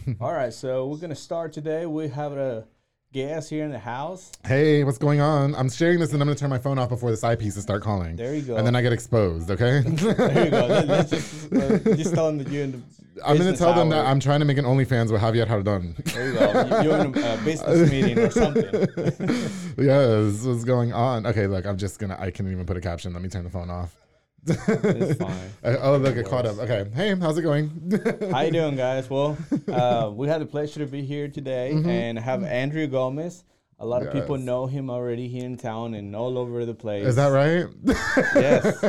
All right, so we're gonna start today. We have a guest here in the house. Hey, what's going on? I'm sharing this and I'm gonna turn my phone off before the side pieces start calling. There you go. And then I get exposed, okay? There you go. Let, us just uh, just tell them that you're in the. I'm gonna tell them that I'm trying to make an OnlyFans with Javier Hardon. There you go. You- You're in a business meeting or something. yes, what's going on? Okay, look, I'm just gonna, I can't even put a caption. Let me turn the phone off. It's fine. Oh, look, it caught up. Okay. Hey, how's it going? How you doing, guys? Well, uh, we had the pleasure to be here today and have Andrew Gomez. A lot of people Mm-hmm. Know him already here in town and all over the place. Is that right? Yes.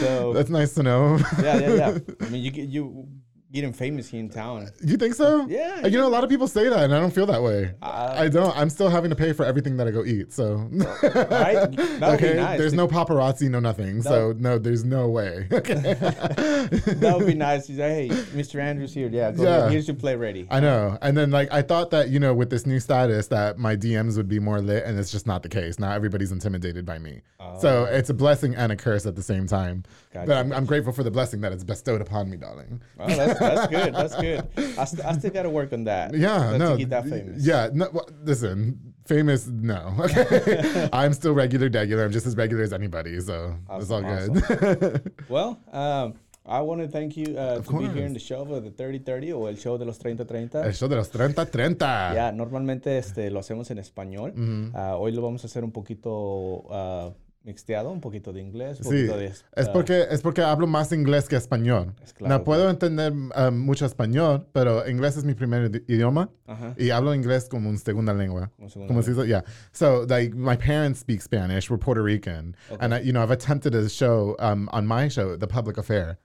So That's nice to know. yeah, yeah, yeah. I mean, you get you getting famous here in town. You think so? Yeah, You know, a lot of people say that, and I don't feel that way. Uh, I don't. I'm still having to pay for everything that I go eat. So, Right? That okay. nice. There's no paparazzi, no nothing. So no, there's no way. Okay. that would be nice. He's like, hey, Mr. Andrews here. Yeah, go Yeah. ahead. Here's your play ready. I know. And then like I thought that you know with this new status that my DMs would be more lit, and it's just not the case. Now everybody's intimidated by me. So it's a blessing and a curse at the same time. Gotcha. But I'm, I'm grateful for the blessing that it's bestowed upon me, darling. Oh, that's, good. That's good. I, st- I still got to work on that. Yeah, no. To that famous. Yeah, no. Well, listen, famous, no. Okay, I'm still regular, regular. I'm just as regular as anybody, so it's all Awesome, good. Well, um, I want to thank you uh, to be here in the show of the 3030 o el show de los 3030. El show de los 30, 30. Ya, normalmente este, lo hacemos en español. Ah, hoy lo vamos a hacer un poquito ah, mixteado, un poquito de inglés, un Sí, poquito de... es ah, porque, es porque hablo más inglés que español. Es claro, no puedo entender um, mucho español, pero inglés es mi primer idi- idioma Ajá. y hablo inglés como una segunda lengua. Como segunda Como se dice, yeah. So like my parents speak Spanish. We're Puerto Rican, and I, you know I've attempted to show um, on my show, The Public Affair.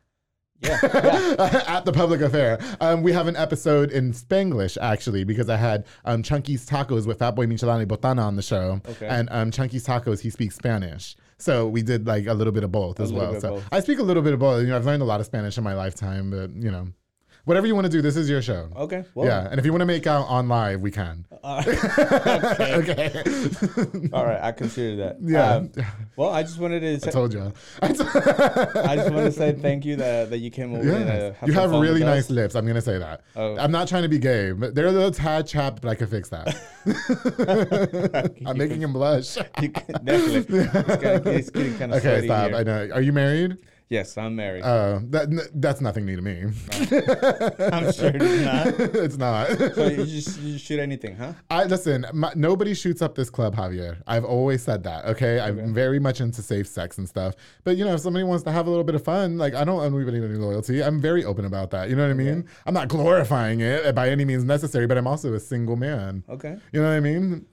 Yeah, yeah. at the public affair. Um, we have an episode in Spanglish actually because I had um, Chunky's Tacos with Fatboy Michelada y Botana on the show, Okay. and um, Chunky's Tacos he speaks Spanish. So we did like a little bit of both as well. So both. I speak a little bit of both. You know, I've learned a lot of Spanish in my lifetime, but you know, whatever you want to do, this is your show. Okay. Well, Yeah, and if you want to make out on live, we can. uh, okay. all right. I consider that. Yeah. Um, well, I just wanted to I told you. I just want to say thank you that, that you came over. and, uh, have You have really nice us. lips. I'm gonna say that. Oh. I'm not trying to be gay, but they're a little tad chapped, but I can fix that. I'm making him blush. You can- definitely. It's, it's getting kind of Okay, stop. here. I know. Are you married? Yes, I'm married. Uh, that n- that's nothing new to me. I'm sure it's not. it's not. So you just you shoot anything, huh? I listen. My, nobody shoots up this club, Javier. I've always said that. Okay, I'm very much into safe sex and stuff. But you know, if somebody wants to have a little bit of fun, like I don't owe anybody any loyalty. I'm very open about that. You know what I mean? I'm not glorifying it by any means necessary, but I'm also a single man. Okay. You know what I mean?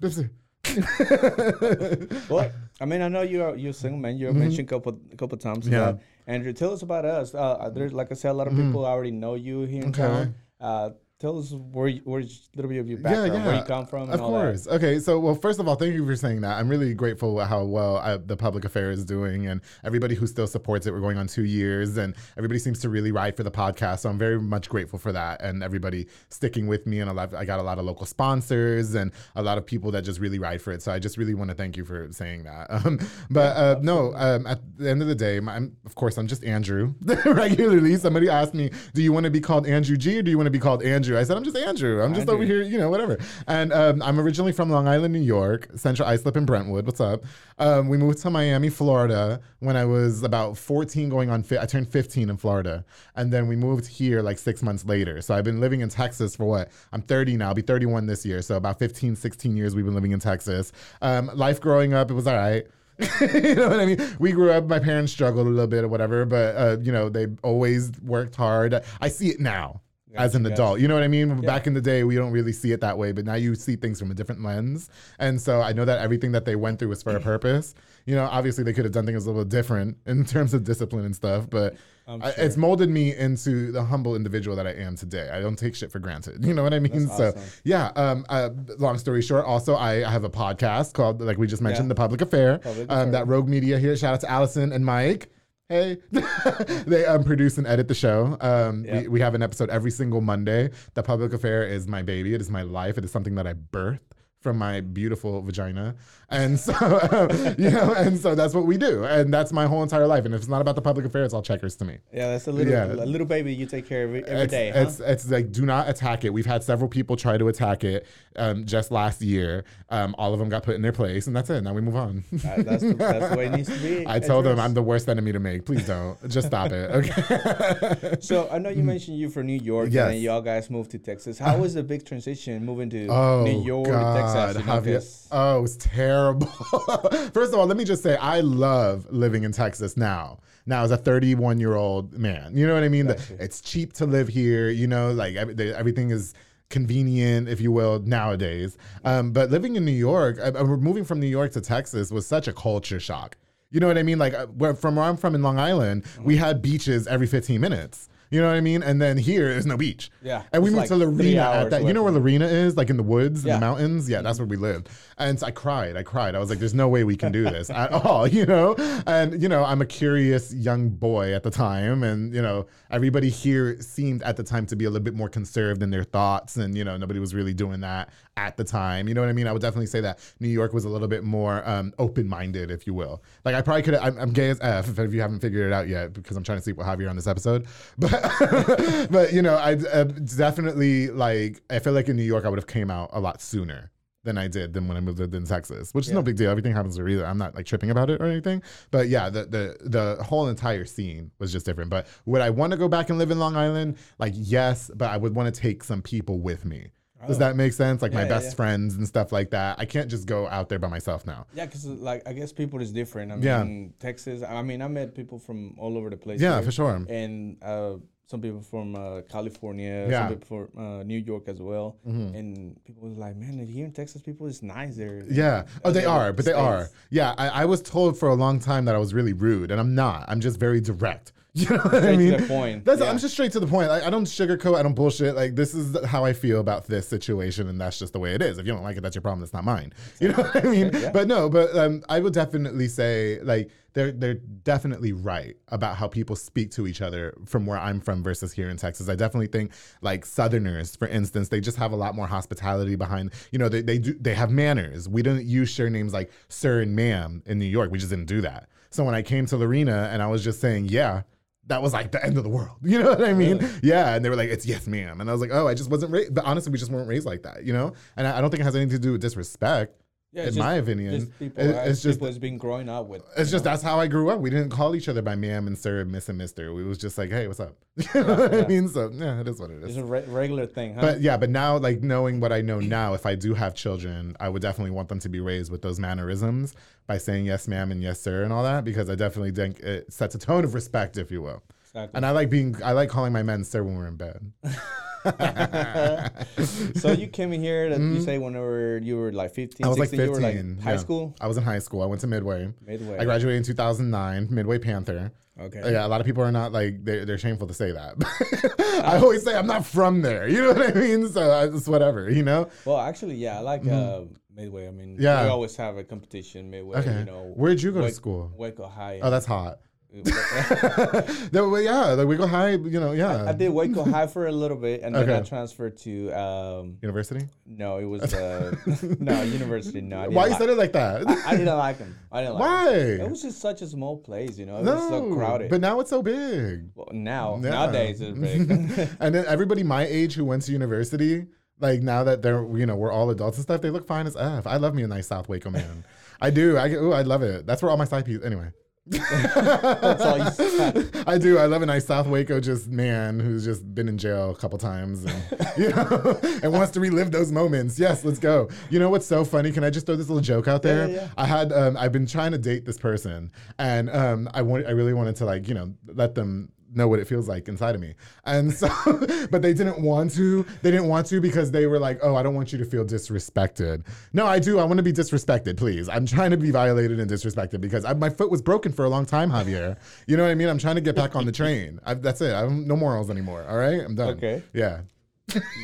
Well, I mean, I know you're you're a single man. You mentioned a couple couple times. Mm-hmm. Yeah. Andrew, tell us about us. Uh, there's like I said, a lot of people already know you here in Okay. town. Uh, tell us where you, where a little bit of your background, where you come from, and Of course. Okay. So, well, first of all, thank you for saying that. I'm really grateful how well I, the public affair is doing, and everybody who still supports it. We're going on two years, and everybody seems to really ride for the podcast. So I'm very much grateful for that, and everybody sticking with me. And a lot, I got a lot of local sponsors and a lot of people that just really ride for it. So I just really want to thank you for saying that. Um, but uh, no, um, at the end of the day, my, of course, I'm just Andrew. Regularly, somebody asked me, "Do you want to be called Andrew G or do you want to be called Andrew?" I said, "I'm just Andrew. I'm just Andrew. over here, you know, whatever." And um, I'm originally from Long Island, New York, Central Islip and Brentwood. What's up? Um, we moved to Miami, Florida, when I was about 14, going on. Fi- I turned 15 in Florida, and then we moved here like six months later. So I've been living in Texas for what? I'm 30 now. I'll be 31 this year. So about 15, 16 years we've been living in Texas. Um, life growing up, it was all right. you know what I mean? We grew up, my parents struggled a little bit or whatever, but, uh, you know, they always worked hard. I see it now. As an adult. You know what I mean? Back in the day, we don't really see it that way, but now you see things from a different lens. And so I know that everything that they went through was for a purpose. You know, obviously they could have done things a little different in terms of discipline and stuff, but I'm I- it's molded me into the humble individual that I am today. I don't take shit for granted. You know what I mean? That's so awesome. yeah. Um. Uh, long story short, also I have a podcast called, like we just mentioned, Yeah. the Public Affair. Public um, Affair. that Rogue Media here. Shout out to Allison and Mike. Hey, they um, produce and edit the show. Um, Yeah. we, we have an episode every single Monday. The Public Affair is my baby. It is my life. It is something that I birthed from my beautiful vagina, and so you know, and so that's what we do, and that's my whole entire life. And if it's not about the public affair, it's all checkers to me. Yeah, that's a little Yeah. a little baby you take care of every it's, day, huh? It's it's like do not attack it. We've had several people try to attack it um, just last year. Um, all of them got put in their place, and that's it. Now we move on. Uh, that's, the, that's the way it needs to be. I told them. I'm the worst enemy to make. Please don't. Just stop it. Okay. So I know you mentioned you from New York, Yes. and y'all guys moved to Texas. How was the big transition moving to Oh, New York God. Texas? Have you- oh, it's terrible. First of all, let me just say I love living in Texas now. Now, as a 31 year old man, you know what I mean? The- it's cheap to live here. You know, like every- the- everything is convenient, if you will, nowadays. Um, but living in New York, uh, uh, moving from New York to Texas was such a culture shock. You know what I mean? Like uh, where, from where I'm from in Long Island, we had beaches every 15 minutes. You know what I mean? And then here, there's no beach. Yeah, And we moved like to Lorena at that. You know where Lorena is? Like in the woods, in Yeah. the mountains? Yeah, that's where we lived. And so I cried. I cried. I was like, there's no way we can do this at all, you know? And, you know, I'm a curious young boy at the time. And, you know, everybody here seemed at the time to be a little bit more conserved in their thoughts. And, you know, nobody was really doing that at the time. You know what I mean? I would definitely say that New York was a little bit more um, open minded, if you will. Like, I probably could I'm, I'm gay as F if you haven't figured it out yet because I'm trying to sleep with Javier on this episode. But, but you know, I uh, definitely, like, I feel like in New York, I would have came out a lot sooner than I did than when I moved in Texas, which is no big deal. Everything happens for a reason. I'm not like tripping about it or anything. But yeah, the the the whole entire scene was just different. But would I want to go back and live in Long Island? Like yes, but I would want to take some people with me. Does Oh. that make sense? Like my Yeah, yeah, best yeah. friends and stuff like that. I can't just go out there by myself now. Yeah, because like I guess people is different. I Yeah. mean, Texas. I mean, I met people from all over the place. Yeah, here. for sure. And uh, some people from uh, California, Yeah. Mm-hmm. some people from uh, New York as well. And people was like, man, here in Texas, people is nice there. Yeah. Oh, they are, but they are. Yeah. I, I was told for a long time that I was really rude, and I'm not. I'm just very direct. You know what I Straight to mean? the point. That's Yeah. I'm just straight to the point. Like, I don't sugarcoat. I don't bullshit. Like this is how I feel about this situation, and that's just the way it is. If you don't like it, that's your problem. That's not mine. You know what I mean? Yeah. But no. But um, I would definitely say like they're they're definitely right about how people speak to each other from where I'm from versus here in Texas. I definitely think like Southerners, for instance, they just have a lot more hospitality behind. You know, they they do they have manners. We didn't use sure names like sir and ma'am in New York. We just didn't do that. So when I came to Lorena and I was just saying yeah that was like the end of the world. You know what I mean? Really? Yeah. And they were like, it's yes, ma'am. And I was like, oh, I just wasn't raised. But honestly, we just weren't raised like that, you know? And I, I don't think it has anything to do with disrespect, Yeah, in it's my opinion. Just people, It- it's just. people has been growing up with. It's just know? that's how I grew up. We didn't call each other by ma'am and sir, miss and mister. We was just like, hey, what's up? You know what I mean? So yeah, it is what it is. It's a re- regular thing, huh? But yeah, but now like knowing what I know now, if I do have children, I would definitely want them to be raised with those mannerisms by saying yes, ma'am, and yes, sir, and all that, because I definitely think it sets a tone of respect, if you will. Exactly. And I like being, I like calling my men sir when we're in bed. so you came in here that you say whenever you were like 15, Mm-hmm. I was like 15. you were like high yeah. school? I was in high school. I went to Midway. Midway. I graduated in 2009, Midway Panther. Okay. Yeah, a lot of people are not like they're, they're shameful to say that. I always say I'm not from there. You know what I mean? So I- it's whatever. You know? Well, actually, yeah, I like uh, Midway. I mean. Yeah. we always have a competition Midway. Okay. You know, Where'd you go to school? Waco High. Oh, that's hot. No, yeah, like we go high. You know, yeah. I did Waco High for a little bit, and then I transferred to um, University. no, it was uh, no university. No, I Why you like, said it like that? I, I didn't like him. I didn't like. Why? Him. It was just such a small place, you know. It was so crowded. but now it's so big. well, now Yeah. nowadays it's big. and then everybody my age who went to university, like now that they're you know we're all adults and stuff, they look fine as f. I love me a nice South Waco man. I do. I ooh, I love it. That's where all my side pieces. Anyway. That's all you. I do. I love a nice South Waco just man who's just been in jail a couple times and you know and wants to relive those moments. Yes, let's go. You know what's so funny? Can I just throw this little joke out there? Yeah, yeah, yeah. I had um, I've been trying to date this person and um, I want I really wanted to like you know let them know what it feels like inside of me. And so, but they didn't want to. They didn't want to because they were like, oh, I don't want you to feel disrespected. No, I do. I want to be disrespected, please. I'm trying to be violated and disrespected because I, my foot was broken for a long time, Javier. You know what I mean? I'm trying to get back on the train. I, that's it. I have no morals anymore. All right, I'm done. Okay. Yeah.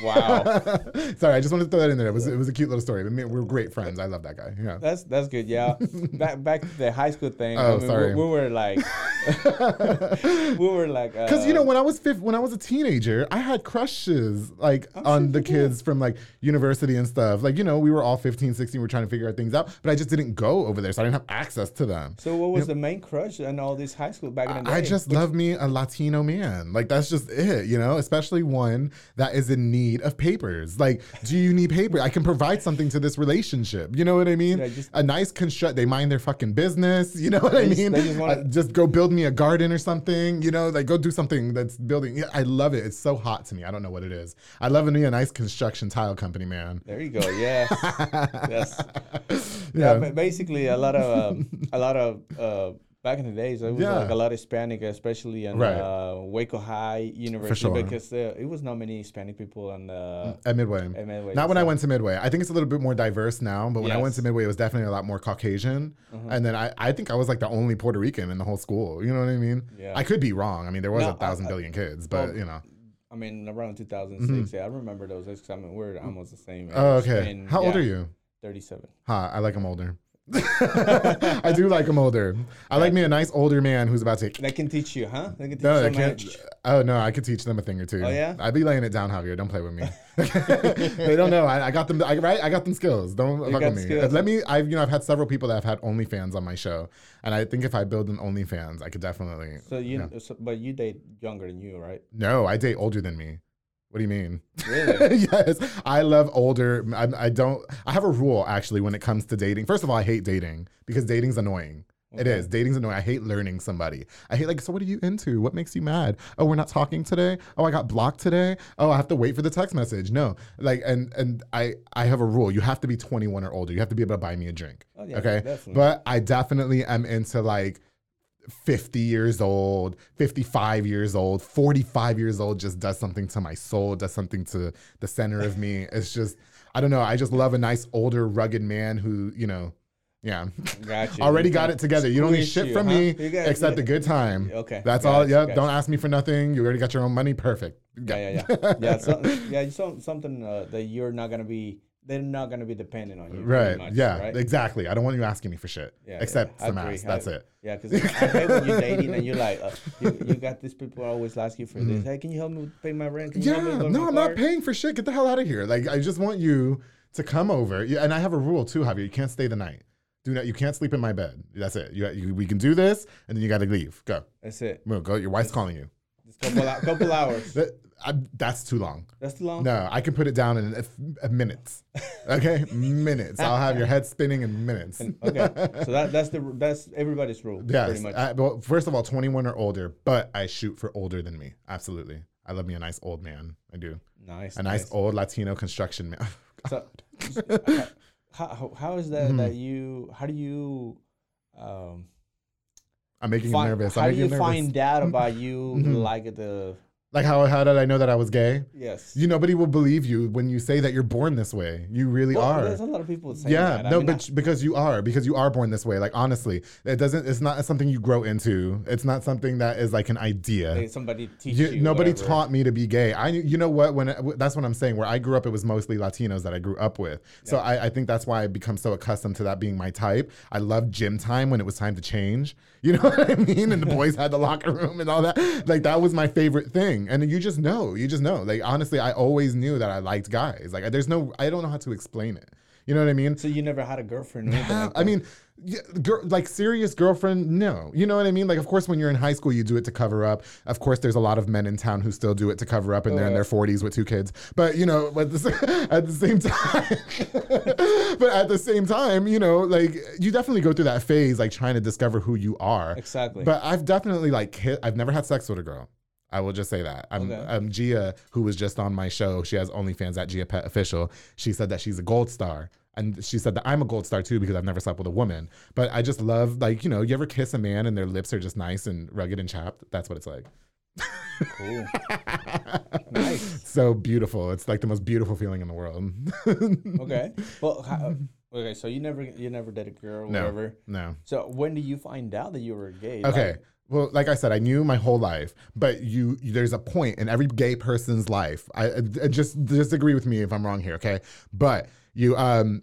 Wow. Sorry, I just wanted to throw that in there. It was it was a cute little story. We we're great friends. I love that guy. Yeah. That's that's good. Yeah. back back to the high school thing. Oh, I mean, sorry. We, we were like, we were like, Because you know uh, when I was fifth, when I was a teenager, I had crushes like I'm on sure the you did. kids from like university and stuff. Like you know we were all 15, 16, we are trying to figure out things out, but I just didn't go over there, so I didn't have access to them. So what was the main crush in all this high school back in the day? I just love me a Latino man. Like that's just it, you know, especially one that is in need of papers. Like, do you need paper? I can provide something to this relationship. You know what I mean? Yeah, just- a nice construct. They mind their fucking business. You know what I mean? just wanna- Uh, just go build me a garden or something. You know, like go do something that's building. Yeah, I love it. It's so hot to me. I don't know what it is. I love to me a nice construction tile company man. There you go. Yes. yes. Yeah. Yeah. basically, a lot of um, a lot of uh, back in the days, it was Yeah. like a lot of Hispanic, especially in Right. uh, Waco High University, sure. because uh, it was not many Hispanic people on the At Midway. at Midway, Not when I went to Midway. I think it's a little bit more diverse now, but when I went to Midway, it was definitely a lot more Caucasian. Mm-hmm. And then I, I think I was like the only Puerto Rican in the whole school. You know what I mean? Yeah. I could be wrong. I mean, there was No, a thousand I- billion kids, but well, you know. I mean, around 2006. Yeah, I remember those. days 'cause I mean, we're almost the same. Mm-hmm. Oh, age, okay. and How old are you? 37. Huh, I like them older. I do like them older. I like me a nice older man who's about to. They can teach you, huh? They can teach No, you they can't. much. Oh no, I could teach them a thing or two. Oh, yeah? I'd be laying it down, Javier. Don't play with me. they don't know. I, I got them. I, right? I got them skills. Don't fuck with me. skills. Let me. I've you know I've had several people that have had OnlyFans on my show, and I think if I build an OnlyFans, I could definitely. So you, so, but you date younger than you, right? No, I date older than me. What do you mean? Really? yes, I love older. I, I don't. I have a rule actually when it comes to dating. First of all, I hate dating because dating's annoying. It Okay. is. Dating's annoying. I hate learning somebody. I hate like, so what are you into? What makes you mad? Oh, we're not talking today. Oh, I got blocked today. Oh, I have to wait for the text message. No, like, and and I I have a rule. You have to be 21 or older. You have to be able to buy me a drink. Oh, yeah, okay. definitely. But I definitely am into like 50 years old, 55 years old, 45 years old just does something to my soul, does something to the center of me. It's just, I don't know. I just love a nice, older, rugged man who, you know, yeah. Got you. Already You got it together. You don't need shit you, from huh? me except a good time. Okay, That's got all. you, Yep. Don't you. ask me for nothing. You already got your own money. Perfect. Yeah, yeah, yeah, yeah. So, yeah, so, something uh, that you're not gonna be. They're not gonna be dependent on you. Right. much, yeah. Right? Exactly. I don't want you asking me for shit. Yeah, except yeah. Some agree. ass. That's I- it. Yeah, because I hate when you're dating and you're like, uh, you, you got these people always ask you for this. Hey, can you help me pay my rent? Can you help me Mm-hmm. Yeah, no, I'm car?" not paying for shit. Get the hell out of here. Like, I just want you to come over. Yeah, and I have a rule too, Javier. You can't stay the night. Do not. You can't sleep in my bed. That's it. You, you we can do this, and then you got to leave. Go. That's it. Move. Go. Your wife's calling you. Just couple, couple hours. That, I, that's too long. That's too long. No, I can put it down in a, a minutes. Okay, minutes. I'll have your head spinning in minutes. Okay, so that that's the that's everybody's rule. Yes. I, well, first of all, 21 or older, but I shoot for older than me. Absolutely. I love me a nice old man. I do. nice. A nice old Latino construction man. So, how, how, how is that Mm-hmm. that you? How do you? Um, I'm making find, nervous. how I'm do making you nervous. find out about you Mhm. like the? Like how how did I know that I was gay? Yes. You nobody will believe you when you say that you're born this way. You really Well, are. There's a lot of people saying Yeah, that. I no, mean, but because you are, because you are born this way. Like honestly, it doesn't. It's not something you grow into. It's not something that is like an idea. Somebody teach You- you. nobody whatever. taught me to be gay. I, you know what? When that's what I'm saying. Where I grew up, it was mostly Latinos that I grew up with. So I, I think that's why I become so accustomed to that being my type. I loved gym time when it was time to change. You know what I mean? And the boys had the locker room and all that. Like that was my favorite thing. And you just know, you just know. Like honestly, I always knew that I liked guys. Like there's no, I don't know how to explain it. You know what I mean? So you never had a girlfriend or Yeah, like I mean, yeah, girl, like serious girlfriend, no. You know what I mean? Like, of course, when you're in high school, you do it to cover up. Of course, there's a lot of men in town who still do it to cover up, and they're in their 40s with two kids. But you know, at the, at the same time, but at the same time, you know, like you definitely go through that phase, like trying to discover who you are. Exactly. But I've definitely like. I've never had sex with a girl. I will just say that. I'm, Okay. I'm Gia, who was just on my show. She has OnlyFans at Gia Pet Official. She said that she's a gold star. And she said that I'm a gold star too because I've never slept with a woman. But I just love, like, you know, you ever kiss a man and their lips are just nice and rugged and chapped? That's what it's like. Cool. nice. So beautiful. It's like the most beautiful feeling in the world. Okay. Well, how, okay. So you never you never dated a girl or No. whatever. no. So when did you find out that you were gay? Okay. Like, well, like I said, I knew my whole life, but you, there's a point in every gay person's life. I, I just disagree with me if I'm wrong here, okay? But you, um,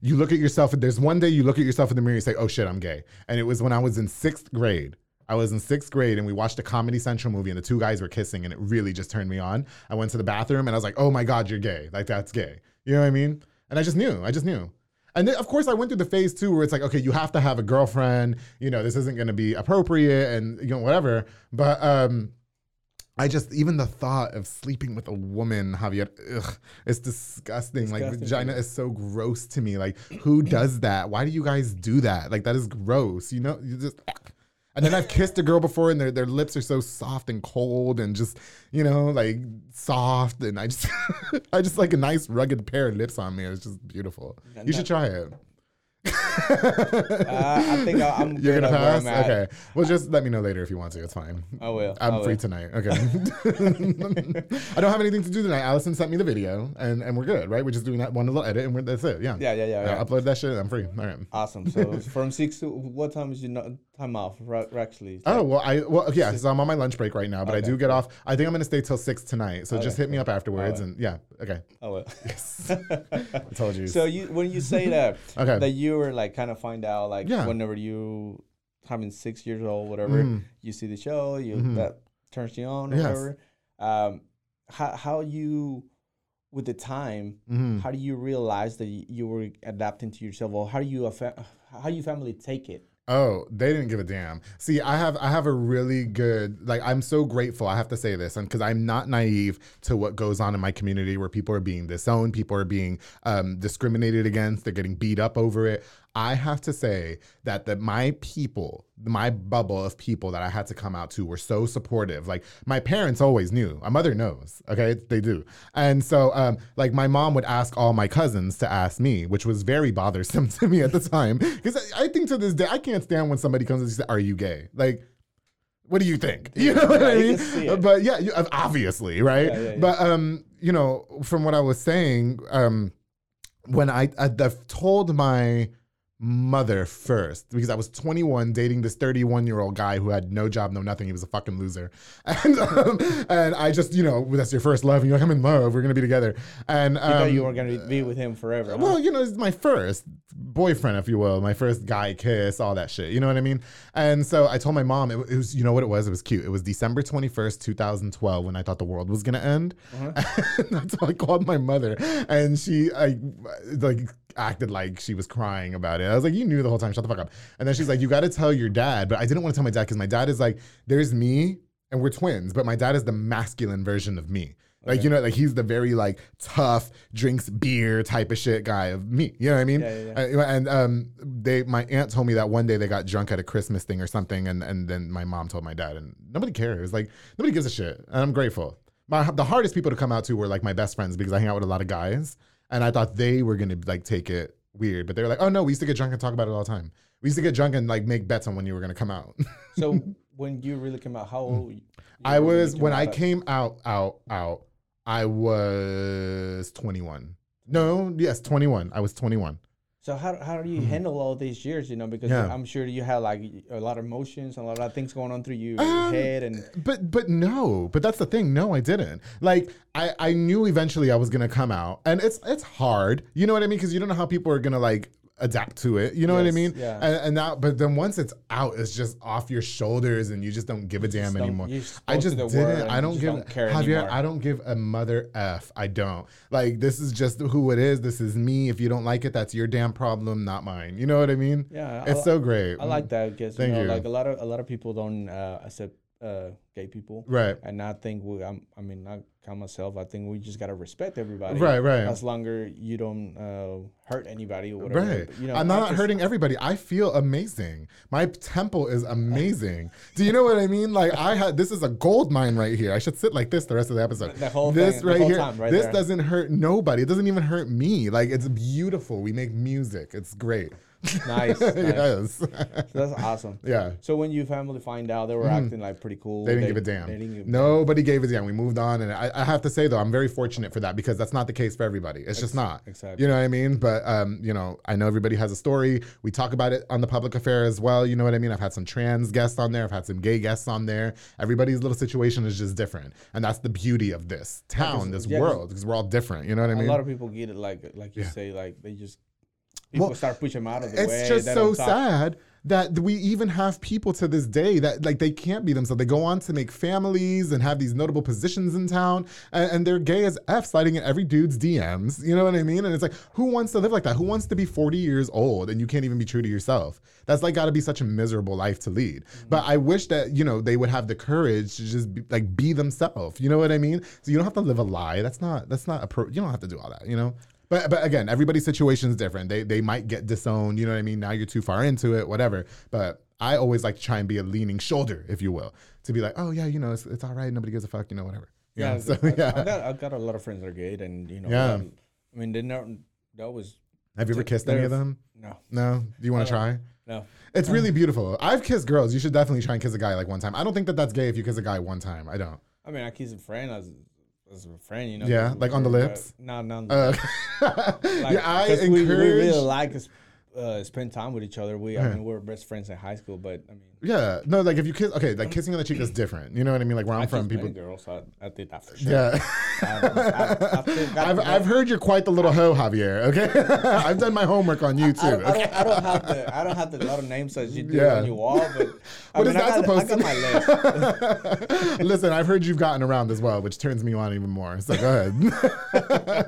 you look at yourself. There's one day you look at yourself in the mirror, and you say, "Oh shit, I'm gay," and it was when I was in sixth grade. I was in sixth grade and we watched a Comedy Central movie and the two guys were kissing and it really just turned me on. I went to the bathroom and I was like, oh my God, you're gay. Like, that's gay. You know what I mean? And I just knew. I just knew. And then, of course, I went through the phase too where it's like, okay, you have to have a girlfriend. You know, this isn't going to be appropriate and, you know, whatever. But, um, I just even the thought of sleeping with a woman, Javier, ugh, it's disgusting. Like vagina is so gross to me. Like who does that? Why do you guys do that? Like that is gross. You know, you just. And then I've kissed a girl before, and their their lips are so soft and cold, and just you know like soft, and I just I just like a nice rugged pair of lips on me. It's just beautiful. You should try it. Uh, I think I, I'm You're gonna pass. Okay. Well, just let me know later if you want to. It's fine. I will. I'm I free tonight. Okay. I don't have anything to do tonight. Allison sent me the video, and, and we're good, right? We're just doing that one little edit, and we're, that's it. Yeah. Yeah, yeah, yeah. Yeah. upload that shit. I'm free. All right. Awesome. So from six to what time is your no- time off? Actually. Oh well, I well yeah. So I'm on my lunch break right now, but I do get off. I think I'm gonna stay till six tonight. So just hit me up afterwards, and yeah. Okay. Oh well. I told you. so you when you say that Okay. that you were like kind of find out like Yeah. whenever you having six years old whatever Mhm. you see the show you Mhm. that turns you on or Yes. whatever um how how you with the time Mhm. how do you realize that you were adapting to yourself or how do you affa- how you family take it Oh, they didn't give a damn. See, I have I have a really good like I'm so grateful. I have to say this, and because I'm not naive to what goes on in my community, where people are being disowned, people are being um, discriminated against, they're getting beat up over it. I have to say that that my people, my bubble of people that I had to come out to, were so supportive. Like my parents always knew. My mother knows. Okay, they do. And so, um, like my mom would ask all my cousins to ask me, which was very bothersome to me at the time because I, I think to this day I can't stand when somebody comes and says, "Are you gay?" Like. What do you think? You know what Yeah, I mean? can see it. But yeah, you, obviously, right? Yeah, yeah. But um, you know, from what I was saying, um, when I, I I've told my mother first because I was 21 dating this 31 year old guy who had no job, no nothing. He was a fucking loser, and um, and I just you know that's your first love, and you're like I'm in love, we're gonna be together, and you thought um, you were gonna be with him forever huh? well, you know, it's my first boyfriend, if you will, my first guy kiss, all that shit. You know what I mean? And so I told my mom, it, it was, you know what it was? It was cute. It was December 21st, 2012, when I thought the world was going to end. Uh-huh. That's how I called my mother. And she, I, like, acted like she was crying about it. I was like, you knew the whole time, shut the fuck up. And then she's like, you got to tell your dad. But I didn't want to tell my dad because my dad is like, there's me and we're twins, but my dad is the masculine version of me. Like, you know, like he's the very like tough, drinks beer type of shit guy of me. You know what I mean? Yeah, yeah, Uh, and um, they, my aunt told me that one day they got drunk at a Christmas thing or something, and and then my mom told my dad, and nobody cares. Like nobody gives a shit, and I'm grateful. My the hardest people to come out to were like my best friends because I hang out with a lot of guys, and I thought they were gonna like take it weird, but they were like, oh no, we used to get drunk and talk about it all the time. We used to get drunk and like make bets on when you were gonna come out. so when you really came out how old you I was came when out I at? came out out out. I was 21. No, yes, 21. I was 21. So how how do you handle all these years? You know, because Mm-hmm. Yeah. I'm sure you had like a lot of emotions and a lot of things going on through you, Um, your head, and But but no, but that's the thing. No, I didn't. Like I I knew eventually I was gonna come out, and it's it's hard. You know what I mean? Because you don't know how people are gonna like adapt to it. You know what I mean? yeah. And, and now, but then once it's out, it's just off your shoulders, and you just don't give a damn anymore. I just through the world didn't. I don't give don't care Javier. anymore. I don't give a mother f. I don't. Like this is just who it is. This is me. If you don't like it, that's your damn problem, not mine. You know what I mean? yeah, It's li- so great. I like that because you Thank know, you. like a lot of a lot of people don't uh, accept uh, gay people, Right. and I think we, I'm, I mean, I count myself. I think we just gotta respect everybody, Right, right. As longer you don't uh, hurt anybody or whatever. Right. But, you know, I'm not just- hurting everybody. I feel amazing. My temple is amazing. Do you know what I mean? Like I had this is a gold mine right here. I should sit like this the rest of the episode. The whole this thing- the right here. time right this there. doesn't hurt nobody. It doesn't even hurt me. Like it's beautiful. We make music. It's great. Nice. nice. yes. That's awesome. yeah. So when your family find out, they were acting like pretty cool. Mm-hmm. They didn't give a damn. They give Nobody gave a damn. We moved on, and I, I have to say though, I'm very fortunate for that because that's not the case for everybody. It's just not. exactly. You know what I mean? But um, you know, I know everybody has a story. We talk about it on the public affair as well. You know what I mean? I've had some trans guests on there. I've had some gay guests on there. Everybody's little situation is just different, and that's the beauty of this town, this yeah, world, because we're all different. You know what I mean? A lot of people get it like like you Yeah. say like they just people Well, start pushing them out of the way. it's just they so sad that we even have people to this day that like they can't be themselves. They go on to make families and have these notable positions in town, and, and they're gay as f, sliding in every dude's DMs. You know what I mean? And it's like, who wants to live like that? Who wants to be forty years old and you can't even be true to yourself? That's like got to be such a miserable life to lead. Mm-hmm. But I wish that you know they would have the courage to just be, like be themselves. You know what I mean? So you don't have to live a lie. That's not that's not a pro. You don't have to do all that. You know. But but again, everybody's situation is different. They they might get disowned. You know what I mean? Now you're too far into it, whatever. But I always like to try and be a leaning shoulder, if you will, to be like, oh yeah, you know, it's, it's all right. Nobody gives a fuck. You know, whatever. You Yeah, so I, yeah. I got I got a lot of friends that are gay, and you know, Yeah. um, I mean, they never they always Have you ever kissed any of them? no No. Do you want to try? no. It's really beautiful. I've kissed girls. You should definitely try and kiss a guy like one time. I don't think that that's gay if you kiss a guy one time. I don't. I mean, I kiss a friend as as a friend, you know. Yeah, like on the lips? No, no. Uh, Like, yeah, I 'cause we, we really like sp- uh, spend time with each other. We, I mean, we were best friends in high school, but I mean, yeah, no, like if you kiss, okay, like kissing on the cheek is different. You know what I mean? Like where I'm I from, people. girls. I, I did that for sure. Yeah. I, I, I think I- I've, I've heard you're quite the little hoe, Javier. Okay, I've done my homework on you too. I don't, I, okay? don't, I don't have the I don't have the lot of names as you do Yeah. on your wall, but I What mean, is that supposed to list. Listen, I've heard you've gotten around as well, which turns me on even more. So go ahead.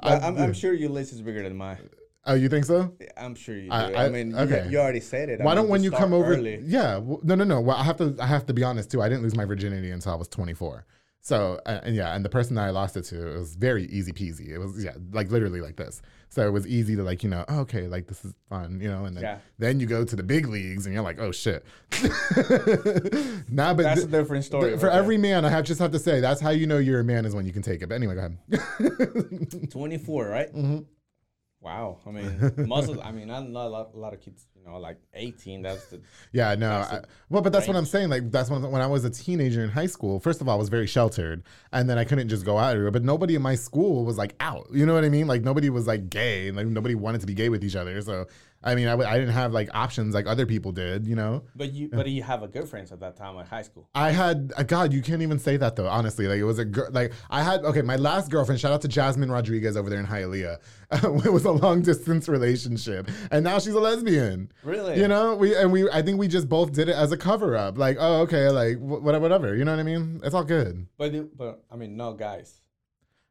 But I'm, I'm sure your list is bigger than mine. Oh, you think so? I'm sure you do. I- I, I- mean, okay. you, you already said it. I Why mean, don't when you come over? early. Yeah, w- no, no, no. Well, I have to. I have to be honest too. I didn't lose my virginity until I was 24. So uh, and yeah, and the person that I lost it to, it was very easy peasy. It was yeah, like literally like this. So it was easy to like you know, oh, okay, like this is fun, you know. And then Yeah. then you go to the big leagues and you're like, oh shit. nah, but That's th- a different story. th- for every man, I have just have to say that's how you know you're a man is when you can take it. But anyway, go ahead. 24, right? Mm-hmm. Wow. I mean, most of, I mean, I know a lot, a lot of kids, you know, like 18. That's the, Yeah, no. I, well, but that's what I'm saying. Like, that's when when I was a teenager in high school. First of all, I was very sheltered, and then I couldn't just go out everywhere. But nobody in my school was like out. You know what I mean? Like nobody was like gay, and like nobody wanted to be gay with each other. So I mean, I, w- I didn't have like options like other people did. You know. but you, but you have a girlfriend at that time at high school. I had uh, God, you can't even say that though. Honestly, like it was a girl. Like I had okay, my last girlfriend. Shout out to Jasmine Rodriguez over there in Hialeah. it was a long distance relationship, and now she's a lesbian. Really? You know, we and we. I think we just both did it as a cover up. Like, oh, okay, like wh- whatever, whatever. You know what I mean? It's all good. But, but I mean, no guys.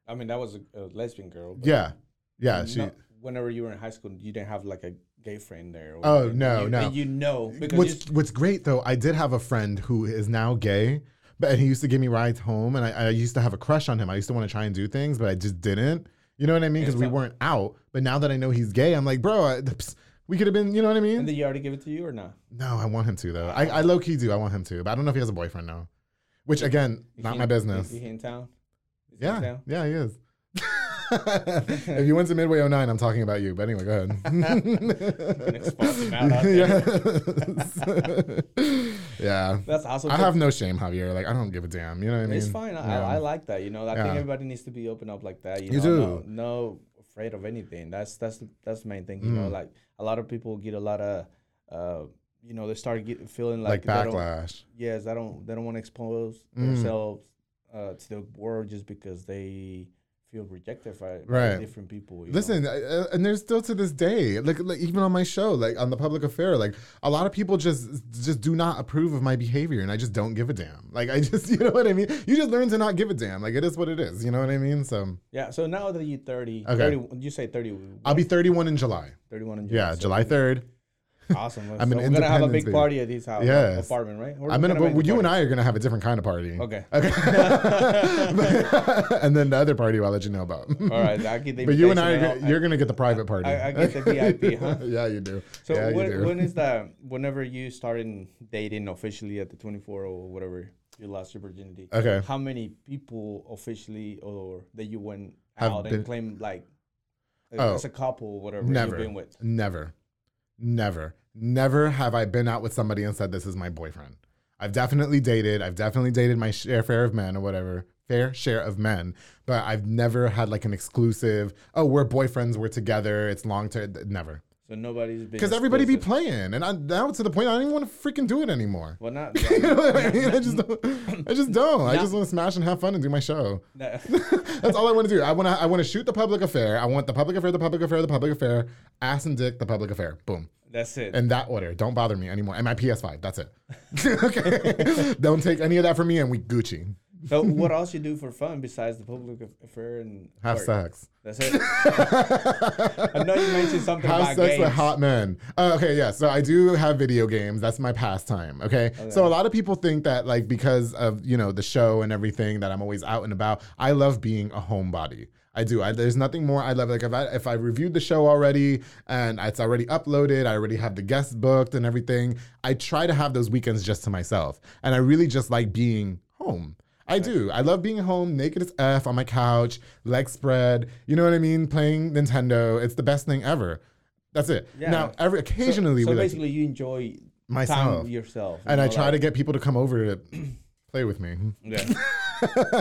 I mean, that was a, a lesbian girl. Yeah, yeah. She. no- whenever you were in high school, you didn't have like a gay friend there. or Oh, no, you, no. And you know because What's What's great though, I did have a friend who is now gay, but and he used to give me rides home, and I, I used to have a crush on him. I used to want to try and do things, but I just didn't. You know what I mean? Because we weren't out. But now that I know he's gay, I'm like, bro, I, psst, we could have been. You know what I mean? and did you already give it to you or not? no, I want him to though. I, I low key do. I want him to, but I don't know if he has a boyfriend now. Which again, not he my business. Is he in town? Is he in Yeah, town? yeah, he is. If you went to Midway 09, I'm talking about you. But anyway, go ahead. Gonna expose him out out there. yes. yeah. That's awesome. I have no shame, Javier. Like I don't give a damn. You know what I mean? It's fine. I, Yeah. I, I like that. You know, I Yeah. think everybody needs to be open up like that. You, You know, do. No, no afraid of anything. That's that's that's the main thing. You know, Mm. like a lot of people get a lot of, uh, you know, they start get, feeling like, like, backlash. yes, I don't. They don't want to expose Mm. themselves uh, to the world just because they feel rejected by, by Right. different people. Listen, uh, and there's still to this day, like, like even on my show, like on the public affair, like a lot of people just just do not approve of my behavior, and I just don't give a damn. Like I just, you know what I mean? You just learn to not give a damn. Like it is what it is. You know what I mean? So Yeah. So now that you're 30, Okay. 30 you say 30. I'll be 31 in July. 31 in July. Yeah, So July 3rd. Awesome. I'm so an we're gonna have a big party at this house Yes. apartment, right? We're I'm gonna, make but you and. I are gonna have a different kind of party. Okay. Okay. and then the other party I'll let you know about. All right. I get the But you and I, are gonna, you're gonna get the private party. I- I get the VIP, huh? yeah, you do. So yeah, when, you do. when is that? Whenever you started dating officially at the 24 or whatever you lost your virginity. Okay. How many people officially or that you went Have out been- and claimed like Oh. as a couple, whatever Never. you've been with. Never. Never. Never have I been out with somebody and said, This is my boyfriend. I've definitely dated. I've definitely dated my share fair of men or whatever, fair share of men, but I've never had like an exclusive, oh, we're boyfriends, we're together, it's long term. Never. So nobody's been Because everybody be playing. And I, now it's to the point I don't even want to freaking do it anymore. Well, not. you know what I mean? I just don't. I just don't. I just want to smash and have fun and do my show. no. That's all I want to do. I want to. I want to shoot the public affair. I want the public affair, the public affair, the public affair, ass and dick, the public affair. Boom. That's it. In that order. Don't bother me anymore. And my PS5. That's it. okay. Don't take any of that from me, and we Gucci. so, what else you do for fun besides the public affair and Have work? sex. That's it. I know you mentioned something Have about sex games. with hot men. Uh, okay, yeah. So I do have video games. That's my pastime. Okay? So a lot of people think that like because of you know the show and everything that I'm always out and about. I love being a homebody. I do. I, there's nothing more I love. Like if I if I reviewed the show already and it's already uploaded, I already have the guests booked and everything. I try to have those weekends just to myself, and I really just like being home. I do. I love being home, naked as f on my couch, legs spread. You know what I mean? Playing Nintendo. It's the best thing ever. That's it. Yeah. Now, every occasionally So, like, basically, you enjoy Myself. time yourself. you and I try like- to get people to come over to play with me. Yeah.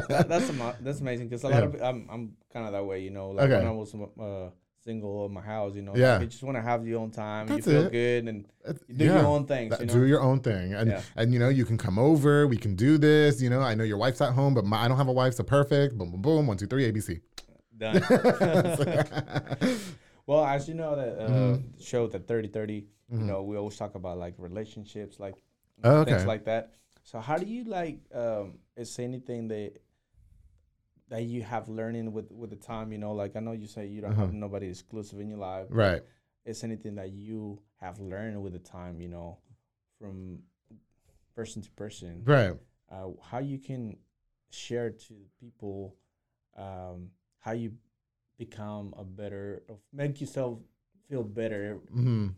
that, that's ama- that's amazing because a lot Yeah. of I'm I'm kind of that way, you know. Like Okay. when I was uh, single in my house, you know. Yeah. Like you just want to have your own time. That's you feel it. good and you do your own things. That- you know? Do your own thing, and Yeah. and you know you can come over. We can do this. You know, I know your wife's at home, but my, I don't have a wife, so perfect. Boom, boom, boom. One, two, three, ABC. Done. well, as you know, the uh, Mm-hmm. show the thirty thirty. You know, we always talk about like relationships, like Oh, things like that. So, how do you like? Um, is anything that that you have learning with with the time? You know, like I know you say you don't Uh-huh. have nobody exclusive in your life. Right. Is anything that you have learned with the time? You know, from person to person. Right. uh, how you can share to people um, how you become a better make yourself feel better hmm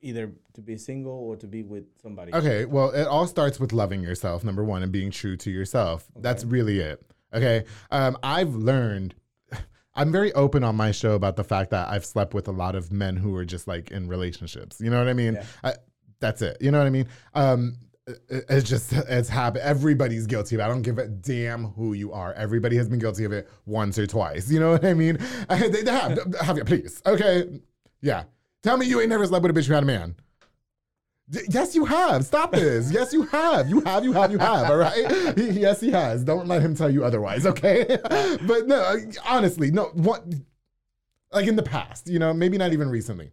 either to be single or to be with somebody Okay, well, it all starts with loving yourself, number one, and being true to yourself. That's really it. Okay. Um, I've learned, I'm very open on my show about the fact that I've slept with a lot of men who are just like in relationships. You know what I mean? Yeah. I, that's it. You know what I mean? Um, it's just, it's happened. Everybody's guilty of it. I don't give a damn who you are. Everybody has been guilty of it once or twice. You know what I mean? they, they have, have you, please. Okay. Yeah. Tell me you ain't never slept with a bitch who had a man. Yes, you have. Stop this. Yes, you have. You have. You have. You have. All right. He- yes, he has. Don't let him tell you otherwise. Okay. but no, honestly, no. What? Like in the past, you know, maybe not even recently.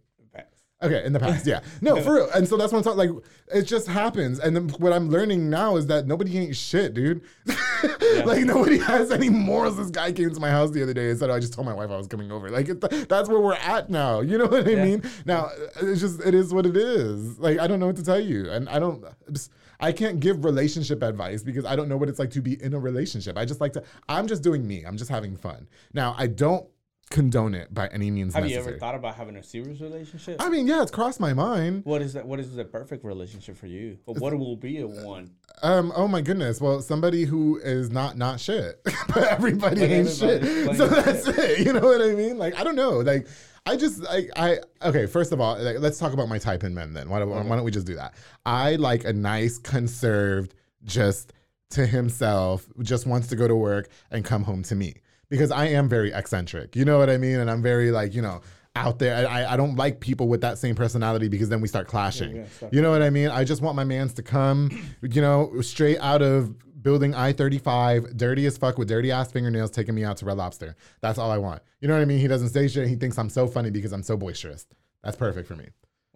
Okay, in the past, yeah. No, for real. And so that's what I'm talking. Like, it just happens. And then what I'm learning now is that nobody ain't shit, dude. like nobody has any morals. This guy came to my house the other day and said, oh, "I just told my wife I was coming over." Like, that's where we're at now. You know what I Yeah. mean? Now, it's just it is what it is. Like, I don't know what to tell you, and I don't. Just, I can't give relationship advice because I don't know what it's like to be in a relationship. I just like to. I'm just doing me. I'm just having fun. Now, I don't condone it by any means have you ever thought about having a serious relationship I mean, yeah, it's crossed my mind. what is that what is the perfect relationship for you or what will be a one Um. Oh my goodness. Well, somebody who is not not shit, but everybody But ain't shit. So shit. that's it. You know what I mean? Like I don't know. Like I just like I okay. First of all, like, let's talk about my type in men. Then why don't, why don't we just do that? I like a nice, conserved, just to himself, just wants to go to work and come home to me because I am very eccentric. You know what I mean? And I'm very like you know out there. I, I don't like people with that same personality because then we start clashing. yeah, start- You know what I mean? I just want my mans to come, you know, straight out of building I 35, dirty as fuck with dirty ass fingernails, taking me out to Red Lobster. That's all I want. You know what I mean? He doesn't say shit. He thinks I'm so funny because I'm so boisterous. That's perfect for me.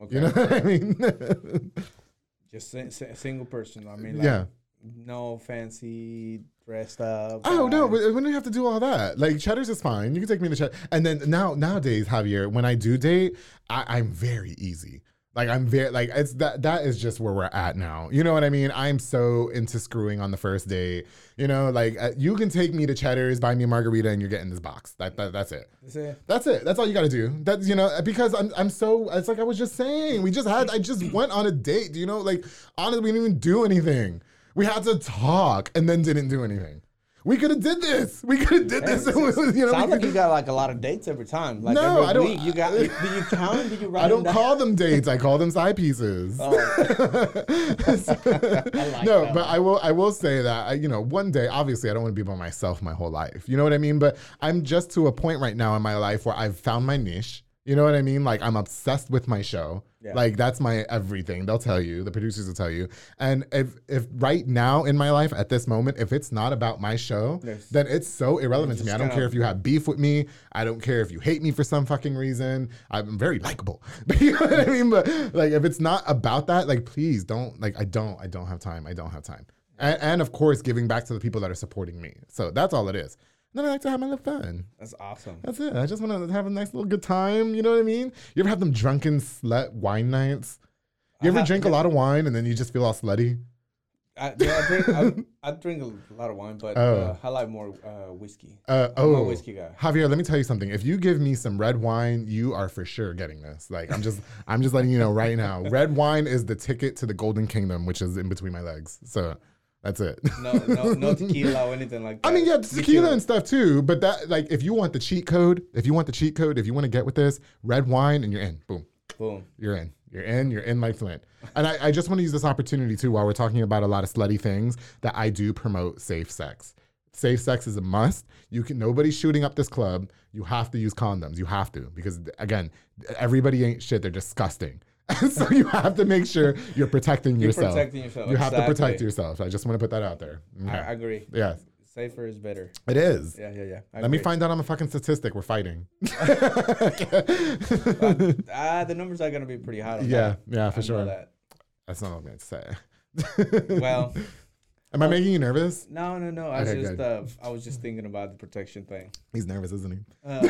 okay You know what I mean? just si- single person i mean like, yeah. No fancy dressed up Oh no, we we don't have to do all that. Like Cheddar's is fine. You can take me to Cheddar. And then now nowadays, Javier, when I do date, I, I'm very easy. Like I'm very like it's that that is just where we're at now. You know what I mean? I'm so into screwing on the first date. You know, like uh, you can take me to Cheddar's, buy me a margarita, and you're getting this box. That, that that's it. That's it. That's it. That's all you got to do. That's you know because I'm I'm so it's like I was just saying. We just had I just went on a date. You know, like honestly, we didn't even do anything. We had to talk and then didn't do anything. We could have did this. We could have did this. Was, you know, Sounds like you got like a lot of dates every time. Like No, every I don't- Week. You got? Do you count? Do you write I don't them call them dates. I call them side pieces. Oh. like no, but I will. I will say that I- you know, one day, obviously, I don't want to be by myself my whole life. You know what I mean? But I'm just to a point right now in my life where I've found my niche. You know what I mean? Like I'm obsessed with my show. Yeah. Like that's my everything. They'll tell you. The producers will tell you. And if if right now in my life at this moment, if it's not about my show, Yes. then it's so irrelevant to me. I don't care if you have beef with me. I don't care if you hate me for some fucking reason. I'm very likable. you know what I mean? But like if it's not about that, like please don't like I don't I don't have time. I don't have time. And, and of course giving back to the people that are supporting me. So that's all it is. And then I like to have my little fun. That's awesome. That's it. I just want to have a nice little good time. You know what I mean? You ever have them drunken slut wine nights? You ever drink a lot of wine and then you just feel all slutty? I, yeah, I drink. I, I drink a lot of wine, but Oh. uh, I like more uh, whiskey. Uh, I'm a oh, whiskey guy. Javier, let me tell you something. If you give me some red wine, you are for sure getting this. Like I'm just, I'm just letting you know right now. Red wine is the ticket to the Golden Kingdom, which is in between my legs. So that's it. No, no, no tequila or anything like that. I mean, yeah, Me tequila and stuff too. But that, like, if you want the cheat code, if you want the cheat code, if you want to get with this, red wine, and you're in. Boom. Boom. You're in. You're in. You're in like Flint. And I, I just want to use this opportunity too, while we're talking about a lot of slutty things, that I do promote safe sex. Safe sex is a must. You can nobody's shooting up this club. You have to use condoms. You have to because again, everybody ain't shit. They're disgusting. so you have to make sure you're protecting You're yourself. protecting yourself, You have to protect yourself. I just want to put that out there. I, Okay. I agree. yeah, Safer is better. it is. Yeah, yeah, yeah. I Let me find out I'm a fucking statistic. We're fighting. Ah, the numbers are gonna be pretty high. Yeah, that. yeah, I for know sure. That. That's not what I'm going to say. Well, Am I making you nervous? no, no, no. I was Okay, just, uh, I was just thinking about the protection thing. He's nervous, isn't he? Uh,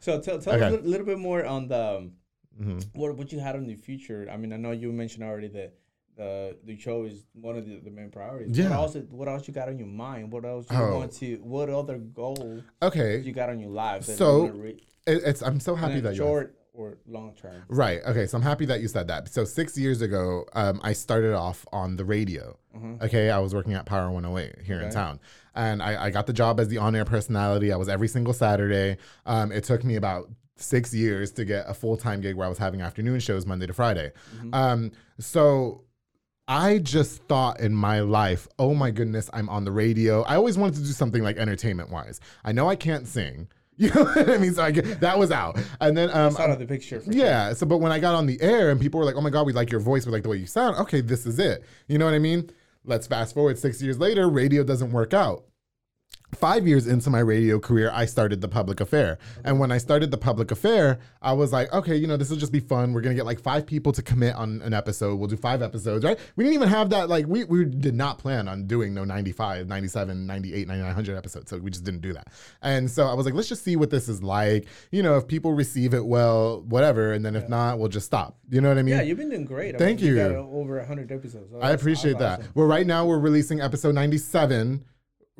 so tell, tell Okay. a little, little bit more on the um, Mhm. what what you had in the future. I mean, I know you mentioned already that the the show is one of the, the main priorities. Yeah. What else? What else you got on your mind? What else you Oh. want to? What other goal Okay, you got on your life? So, re- it, it's. I'm so happy that you. short or long term. Right. Okay. So I'm happy that you said that. So six years ago, um, I started off on the radio. Okay. I was working at Power 108 here in town. And I, I got the job as the on air personality. I was every single Saturday. Um, it took me about six years to get a full time gig where I was having afternoon shows Monday to Friday. Um, so I just thought in my life, oh my goodness, I'm on the radio. I always wanted to do something like entertainment wise. I know I can't sing. You know what I mean? So I get, that was out. And then um, out of the picture. For sure. yeah. So, but when I got on the air and people were like, "Oh my god, we like your voice, we like the way you sound." Okay, this is it. You know what I mean? Let's fast forward six years later. Radio doesn't work out. Five years into my radio career, I started the public affair. And when I started the public affair, I was like, okay, you know, this will just be fun. We're going to get like five people to commit on an episode. We'll do five episodes, right? We didn't even have that. Like, we, we did not plan on doing no 95, 97, 98, 9900 episodes. So we just didn't do that. And so I was like, let's just see what this is like. You know, if people receive it well, whatever. And then if not, we'll just stop. You know what I mean? Yeah, you've been doing great. I Thank mean, you. got over 100 episodes. So I appreciate that's that. awesome. Well, right now we're releasing episode 97,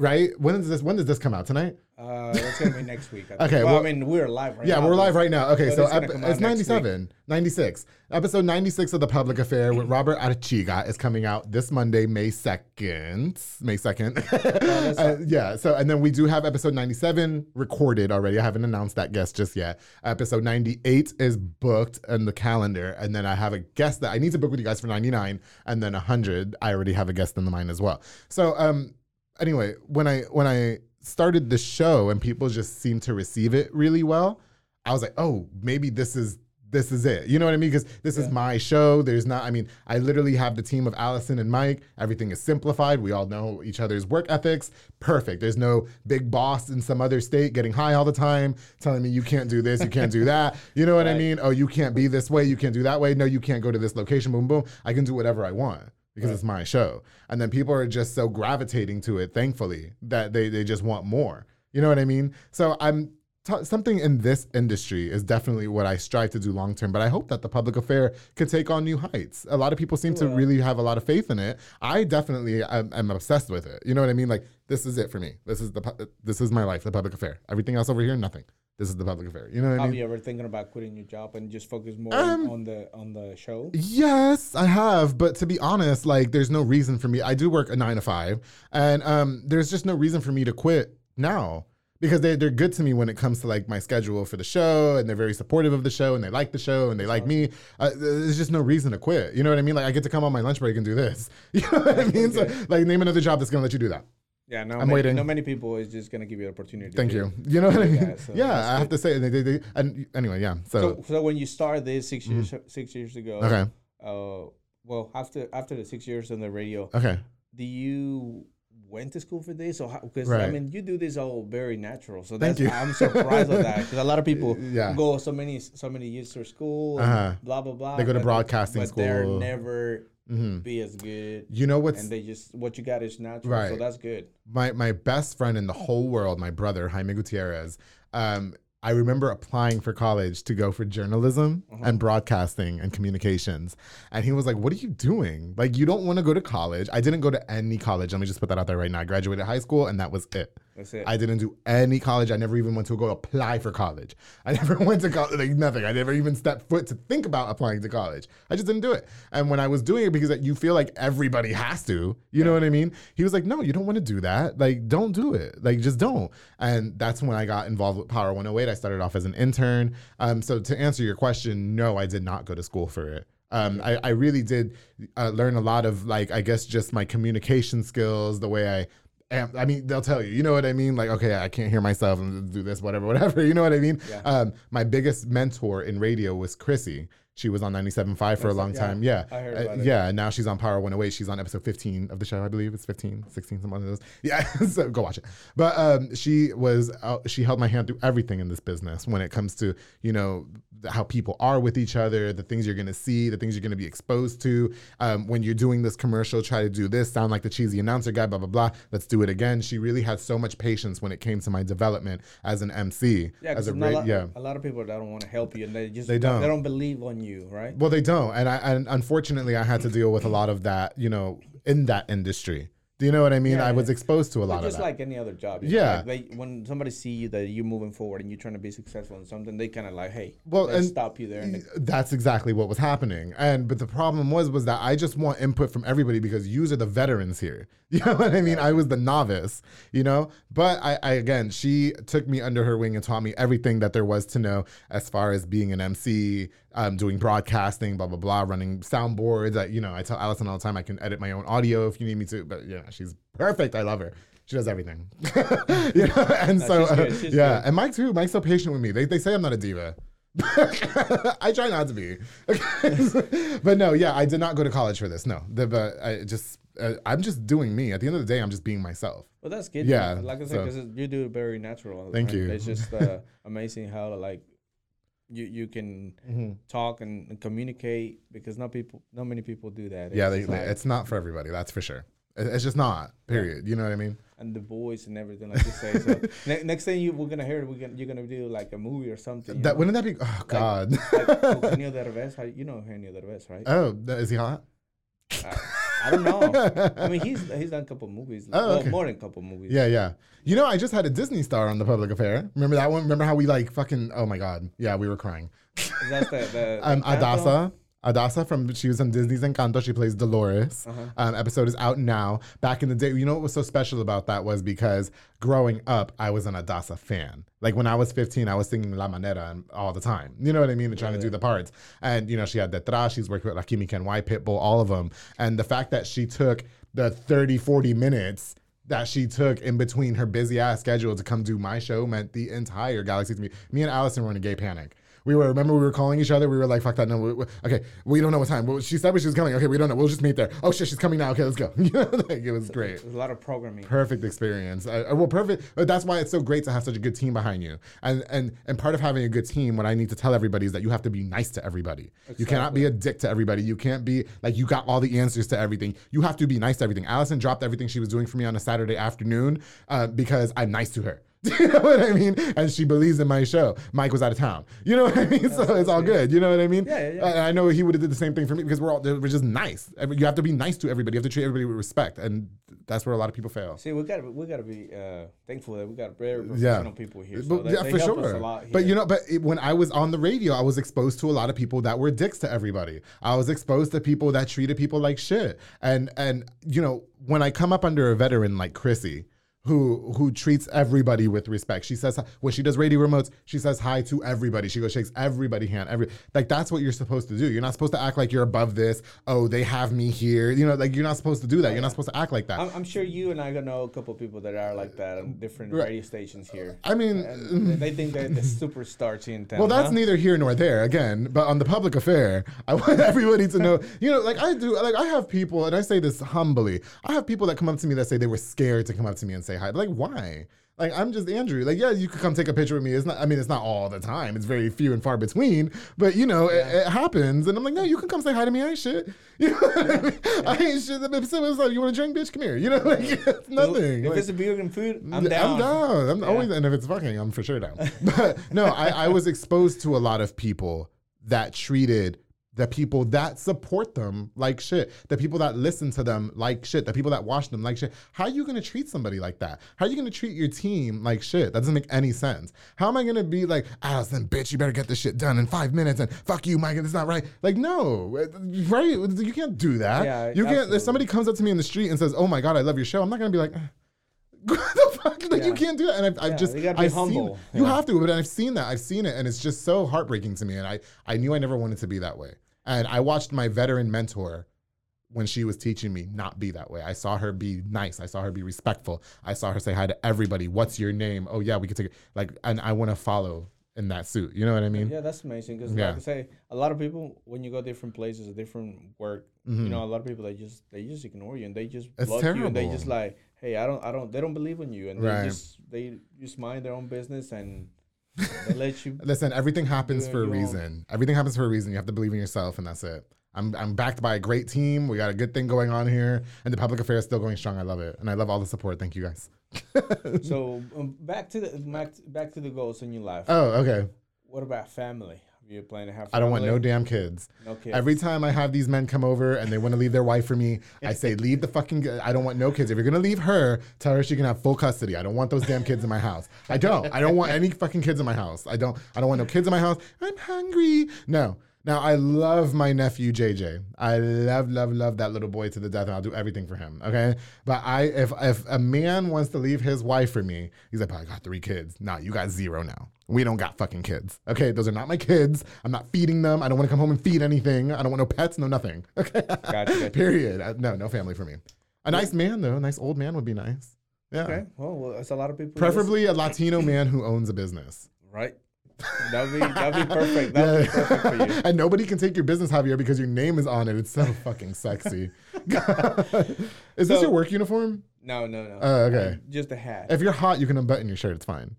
right? When is this? When does this come out? Tonight? Uh, that's gonna be next week. Okay, Well, well- I mean, we're live right Yeah, now. Yeah, we're live right now. Okay, so so it's gonna ep- it's next week. 97, 96. Episode 96 of The Public Affair with Robert Arachiga is coming out this Monday, May 2nd. May 2nd. Uh, yeah, so, and then we do have episode 97 recorded already. I haven't announced that guest just yet. Episode 98 is booked in the calendar. And then I have a guest that I need to book with you guys for 99. And then 100, I already have a guest in the mind as well. So, um, anyway, when I when I started the show and people just seemed to receive it really well, I was like, oh, maybe this is this is it. You know what I mean? Because this is my show. There's not. I mean, I literally have the team of Allison and Mike. Everything is simplified. We all know each other's work ethics. Perfect. There's no big boss in some other state getting high all the time, telling me you can't do this, you can't do that. You know what I mean? Oh, you can't be this way, you can't do that way. No, you can't go to this location. Boom, boom. I can do whatever I want because it's my show. And then people are just so gravitating to it, thankfully, that they, they just want more. You know what I mean? So I'm t- something in this industry is definitely what I strive to do long term, but I hope that the public affair could take on new heights. A lot of people seem to really have a lot of faith in it. I definitely am, am obsessed with it. You know what I mean? Like this is it for me. This is the pu- this is my life, the public affair. Everything else over here, nothing. This is the public affair. You know what I Have mean? you ever thinking about quitting your job and just focus more Um, on the on the show? Yes, I have, but to be honest, like there's no reason for me. I do work a nine to five, and um, there's just no reason for me to quit now because they they're good to me when it comes to like my schedule for the show, and they're very supportive of the show, and they like the show, and they like me. Uh, there's just no reason to quit. You know what I mean? Like I get to come on my lunch break and do this. You know what I mean? So like name another job that's gonna let you do that. Yeah, no, I'm ma- waiting. Not many people is just gonna give you an opportunity. Thank you. You know what I Yeah, mean? so Yeah, I have to say, they, they, they, and anyway, yeah. So, So, so when you started this six years six years ago, okay, uh, well after after the six years on the radio, okay. do you went to school for this or because I mean you do this all very natural, so Thank that's you. I'm surprised of that because a lot of people Yeah. go so many so many years to school, and Uh-huh. blah blah blah. They go to but- broadcasting but they're never hmm be as good, You know what's and they just what you got is natural, so that's good. my my best friend in the whole world, my brother Jaime Gutierrez. Um, I remember applying for college to go for journalism Uh-huh. and broadcasting and communications, and he was like, "What are you doing? Like, you don't want to go to college." I didn't go to any college. Let me just put that out there right now. I graduated high school, and that was it. That's it. I didn't do any college. I never even went to go apply for college. I never went to college, like nothing. I never even stepped foot to think about applying to college. I just didn't do it. And when I was doing it, because you feel like everybody has to, you know what I mean? He was like, no, you don't want to do that. Like, don't do it. Like, just don't. And that's when I got involved with Power 108. I started off as an intern. Um, so to answer your question, no, I did not go to school for it. Um, I, I really did uh, learn a lot of like I guess just my communication skills, the way I am. I mean, they'll tell you, you know what I mean? Like, okay, I can't hear myself and do this, whatever, whatever. You know what I mean? Yeah. Um, my biggest mentor in radio was Chrissy. She was on 97.5 for a long yeah, time. Yeah. I heard Uh, yeah. And now she's on Power 108. She's on episode 15 of the show, I believe. It's 15, 16, some of those. Yeah. so go watch it. But um, she was, uh, she held my hand through everything in this business when it comes to, you know, how people are with each other, the things you're going to see, the things you're going to be exposed to. Um, when you're doing this commercial, try to do this, sound like the cheesy announcer guy, blah, blah, blah. Let's do it again. She really had so much patience when it came to my development as an MC. Yeah, as because a a, ra- lot, yeah. a lot of people that don't want to help you, and they just They don't. They don't believe on you, right? Well, they don't, and I and unfortunately, I had to deal with a lot of that, you know, in that industry. Do you know what I mean? Yeah, I was exposed to a lot of just like any other job. know, Yeah. like they, when somebody see you that you're moving forward and you're trying to be successful in something, they kind of like, hey, Well, and- stop you there. And That's exactly what was happening. And but the problem was was that I just want input from everybody because you are the veterans here. You know what I mean? I was the novice, you know? But I, I again, she took me under her wing and taught me everything that there was to know as far as being an MC, um, doing broadcasting, blah blah blah, running soundboards. I, you know, I tell Allison all the time I can edit my own audio if you need me to. But yeah, she's perfect. I love her. She does everything. you know? And No, so uh, yeah, good. and Mike too. Mike's so patient with me. They, they say I'm not a diva. I try not to be. but no, yeah, I did not go to college for this. No, the, but I just, uh, I'm just doing me. At the end of the day, I'm just being myself. well, that's good. Yeah, man. like I said, because you do it very natural. Thank you. It's just uh, amazing how like you you can Mm-hmm. talk and, and communicate because not people, not many people do that. Yeah, It's they, they- like- it's not for everybody. That's for sure. It- It's just not. Period. You know what I mean? and the voice and everything like you say. So ne- next thing you we're gonna hear, we're gonna you're gonna do like a movie or something. That know? wouldn't that be? Oh God. like Eugenio Derbez. You know Eugenio Derbez, right? oh, is he hot? I, I don't know. I mean, he's he's done a couple movies. Oh, well, okay. more than a couple movies. Yeah, yeah. You know, I just had a Disney star on the public affair. Remember that one? Remember how we like fucking? Oh my God. Yeah, we were crying. Is that the, the Um? Adassa. Adassa from she was on Disney's Encanto. She plays Dolores. Uh-huh. Um, episode is out now. Back in the day, you know what was so special about that was because growing up, I was an Adassa fan. Like when I was 15, I was singing La Manera all the time. You know what I mean? And trying to do the parts. And you know, she had Detrás. She's worked with Química and Pitbull, all of them. And the fact that she took the 30, 40 minutes that she took in between her busy ass schedule to come do my show meant the entire galaxy to me. Me and Allison were in a gay panic. We were remember we were calling each other. We were like, "Fuck that! No, we, we- okay, we don't know what time." Well, she said she was coming. Okay, we don't know. We'll just meet there. Oh shit, she's coming now. Okay, let's go. Like it was great. There's a lot of programming. Perfect experience. Uh, well, perfect. But that's why it's so great to have such a good team behind you. And and and part of having a good team, what I need to tell everybody is that you have to be nice to everybody. You cannot be a dick to everybody. You can't be like you got all the answers to everything. You have to be nice to everything. Allison dropped everything she was doing for me on a Saturday afternoon uh, because I'm nice to her. you know what I mean? And she believes in my show. Mike was out of town. You know what I mean? So it's all good. You know what I mean? Yeah, yeah, yeah. I know he would have did the same thing for me because we're all we're just nice. You have to be nice to everybody. You have to treat everybody with respect, and that's where a lot of people fail. See, we got we got to be uh, thankful that we got very Yeah. professional people here. So But, they, yeah, they for sure. But you know, but it, when I was on the radio, I was exposed to a lot of people that were dicks to everybody. I was exposed to people that treated people like shit. And and you know, when I come up under a veteran like Chrissy, who who treats everybody with respect. She says when she does radio remotes, she says hi to everybody. She goes shakes everybody hand. Every like that's what you're supposed to do. You're not supposed to act like you're above this. Oh, they have me here. You know, like you're not supposed to do that. You're not supposed to act like that. I'm, I'm sure you and I know a couple people that are like that on different Right. radio stations here. I mean, And they think they're the superstars in town. Well, that's huh? neither here nor there. Again, but on the public affair, I want everybody to know. You know, like I do. Like I have people, and I say this humbly. I have people that come up to me that say they were scared to come up to me and say hi. Like, why? Like I'm just Andrew. Like, yeah, you could come take a picture with me. It's not. I mean, it's not all the time. It's very few and far between. But you know, it, it happens. And I'm like, no, you can come say hi to me. I ain't shit. You know what I mean? I ain't shit. If someone's like, you want to drink, bitch? Come here. You know, like it's nothing. If Like- it's a beer and food, I'm down. I'm down. I'm Yeah. always, and if it's fucking, I'm for sure down. But no, I, I was exposed to a lot of people that treated the people that support them like shit, the people that listen to them like shit, the people that watch them like shit. How are you gonna treat somebody like that? How are you gonna treat your team like shit? That doesn't make any sense. How am I gonna be like, ah, Allison, bitch, you better get this shit done in five minutes and fuck you, Mike, it's not right. Like, no, right? You can't do that. Yeah, you can't. If somebody comes up to me in the street and says, "Oh my god, I love your show," I'm not gonna be like. what the fuck? Like you can't do that. And I've, I've Yeah, just you I've seen humble. you Yeah. have to, but I've seen that. I've seen it, and it's just so heartbreaking to me. And I I knew I never wanted to be that way. And I watched my veteran mentor when she was teaching me not be that way. I saw her be nice. I saw her be respectful. I saw her say hi to everybody. What's your name? Oh yeah, we could take it. Like, and I want to follow in that suit. You know what I mean? Yeah, that's amazing. Because Yeah. like I say, a lot of people when you go different places, a different work, you know, a lot of people they just they just ignore you and they just Mm-hmm. It's block you and they just like, hey, I don't, I don't, they don't believe in you and Right. they just they just mind their own business and they let you. Listen, everything happens for a reason. Everything happens for a reason. You have to believe in yourself, and that's it. I'm, I'm backed by a great team. We got a good thing going on here, and the public affairs still going strong. I love it, and I love all the support. Thank you guys. So um, back to the back, back to the goals in your life. Oh, okay. what about family? Are you planning to have? I don't want no damn kids. No kids. Every time I have these men come over and they want to leave their wife for me, I say, leave the fucking. I don't want no kids. If you're gonna leave her, tell her she can have full custody. I don't want those damn kids in my house. I don't. I don't want any fucking kids in my house. I don't. I don't want no kids in my house. I'm hungry. No. Now I love my nephew JJ. I love, love, love that little boy to the death, and I'll do everything for him. Okay, but I, if if a man wants to leave his wife for me, he's like, I got three kids. Nah, you got zero now. We don't got fucking kids. Okay, those are not my kids. I'm not feeding them. I don't want to come home and feed anything. I don't want no pets, no nothing. Okay, Gotcha. period. Uh, No, no family for me. A nice man though, a nice old man would be nice. Yeah, Okay. Well, well, that's a lot of people. preferably a Latino man who owns a business. Right. That'd be that'd be perfect. That'd be perfect for you. and nobody can take your business, Javier, because your name is on it. It's so fucking sexy. is this your work uniform? No, no, no. Oh, okay. Just a hat. If you're hot, you can unbutton your shirt. It's fine.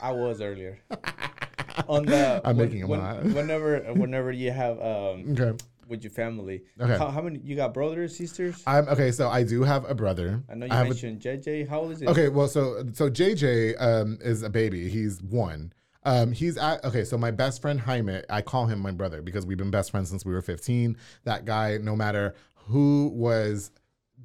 I was earlier. On the I'm when- making him when- hot. Whenever whenever you have um Okay. With your family. Okay. How, how many you got brothers, sisters? I'm okay. So I do have a brother. I know you have a- mentioned JJ. How old is it? Okay, well, so so JJ um, is a baby. He's one. Um, he's at okay. So my best friend Jaime, I call him my brother because we've been best friends since we were 15. That guy, no matter who was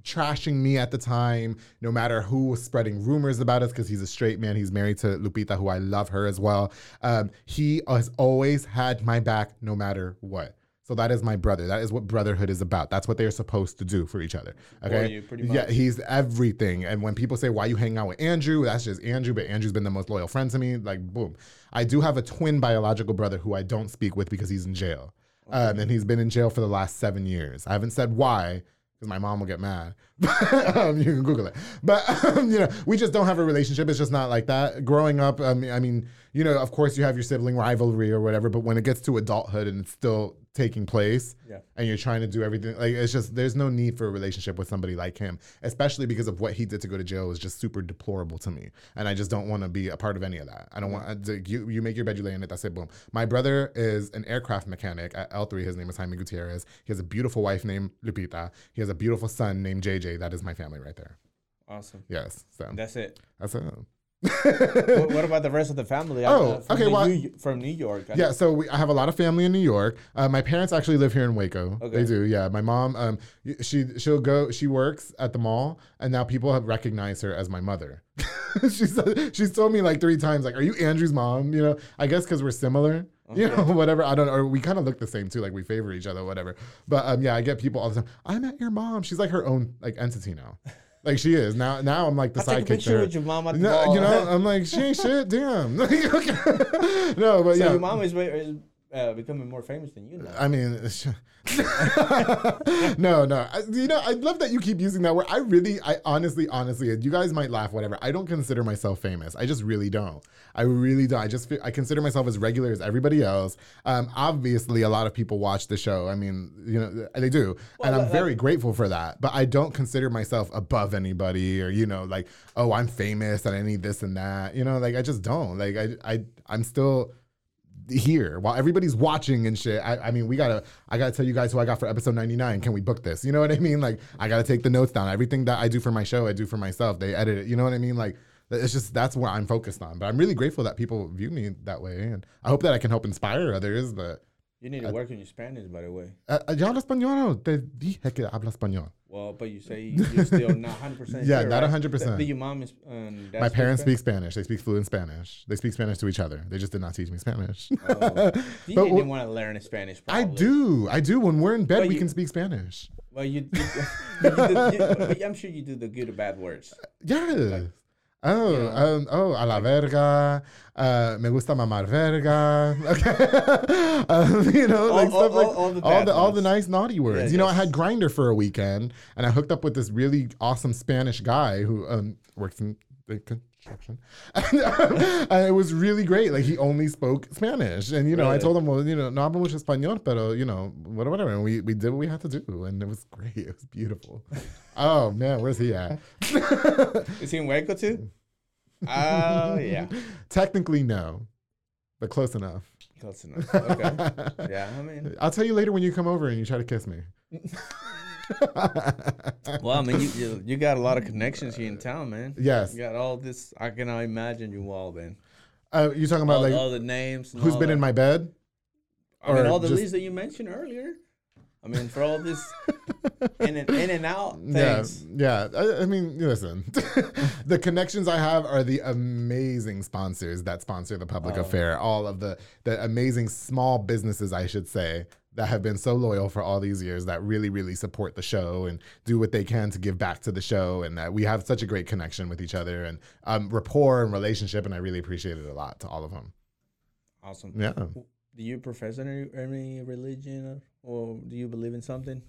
trashing me at the time, no matter who was spreading rumors about us, because he's a straight man. He's married to Lupita, who I love her as well. Um, he has always had my back, no matter what. So that is my brother. That is what brotherhood is about. That's what they're supposed to do for each other. Okay. you, Yeah, he's everything. And when people say, why you hang out with Andrew? That's just Andrew, but Andrew's been the most loyal friend to me. Like, boom. I do have a twin biological brother who I don't speak with because he's in jail. Um, and he's been in jail for the last seven years. I haven't said why because my mom will get mad. um, you can Google it. But, um, you know, we just don't have a relationship. It's just not like that. Growing up, I mean, I mean, you know, of course you have your sibling rivalry or whatever, but when it gets to adulthood and it's still taking place, Yeah. and you're trying to do everything like it's just there's no need for a relationship with somebody like him especially because of what he did to go to jail is just super deplorable to me. And i just don't want to be a part of any of that. I don't want to, uh, you you make your bed you lay in it that's it boom. My brother is an aircraft mechanic at l3 his name is jaime gutierrez. He has a beautiful wife named lupita. He has a beautiful son named jj that is my family right there. Awesome. yes so. That's it. that's it what, what about the rest of the family? Oh, Uh, from okay, well- New- from New York. I- Yeah, so we, I have a lot of family in New York. Uh, my parents actually live here in Waco. Okay. They do. Yeah, my mom. Um, she she'll go. She works at the mall, and now people have recognized her as my mother. she's she's told me like three times, like, "Are you Andrew's mom?" You know, I guess because we're similar. You know, whatever. I don't know. Or we kind of look the same too. Like we favor each other, whatever. But um, yeah, I get people all the time. I met your mom. She's like her own like entity now. Like she is now. Now I'm like the I'll take a sidekick picture with your mom at the No, mall. you know, I'm like she ain't shit. Damn. No, but so yeah. your mom is, is uh, becoming more famous than you now. I mean, no, no. I, you know, I love that you keep using that word. I really, I honestly, honestly, you guys might laugh, whatever. I don't consider myself famous. I just really don't. I really don't. I just, feel, I consider myself as regular as everybody else. Um, obviously, a lot of people watch the show. I mean, you know, they do, and I'm that- very grateful for that. But I don't consider myself above anybody, or you know, like, oh, I'm famous and I need this and that. You know, like I just don't. Like I, I, I'm still here while everybody's watching and shit. I, I mean, we gotta, I gotta tell you guys who I got for episode 99. Can we book this? You know what I mean? Like, I gotta take the notes down. Everything that I do for my show, I do for myself. They edit it. You know what I mean? Like, it's just, that's what I'm focused on. But I'm really grateful that people view me that way. And I hope that I can help inspire others. But, You need to work on your Spanish, by the way. uh, yo hablo español. Te dije que habla español. Well, but you say you're still not 100% Yeah, sure, not right? 100%. Th- Do your mom is, um, My parents speak Spanish. They speak fluent Spanish. They speak Spanish to each other. They just did not teach me Spanish. Oh. You didn't wh- want to learn Spanish, I do. I do. When we're in bed, But we you- can speak Spanish. Well, you, you, you, but I'm sure you do the good or bad words. Yes. Oh, know. um, oh, a la verga. Uh, me gusta mamar verga. Okay. um, you know, All- like all- stuff like all- all the all the all the nice naughty words. Yeah, you know, I had Grindr for a weekend, and I hooked up with this really awesome Spanish guy who um, works in the and, um, and it was really great. Like he only spoke Spanish, and you know, I told him, well, you know, no hablo mucho español, pero you know, whatever, whatever. And we we did what we had to do, and it was great. It was beautiful. oh man, where's he at? Is he in Waco too? Oh, yeah. Technically, no, but close enough. Close enough. Okay. Yeah, I mean, I'll tell you later when you come over and you try to kiss me. well, I mean, you, you you got a lot of connections here in town, man. Yes. You got all this. I can imagine you all, man. Uh, you talking about All, like all the names. Who's been that. in my bed? I mean, all the just- leads that you mentioned earlier. I mean, for all this in and in and out Yeah, things. yeah. I, I mean, listen, the connections I have are the amazing sponsors that sponsor the public Oh. affair. All of the the amazing small businesses, I should say, that have been so loyal for all these years that really, really support the show and do what they can to give back to the show, and that we have such a great connection with each other and um, rapport and relationship, and I really appreciate it a lot to all of them. Awesome. Yeah. Do you profess any any religion or do you believe in something?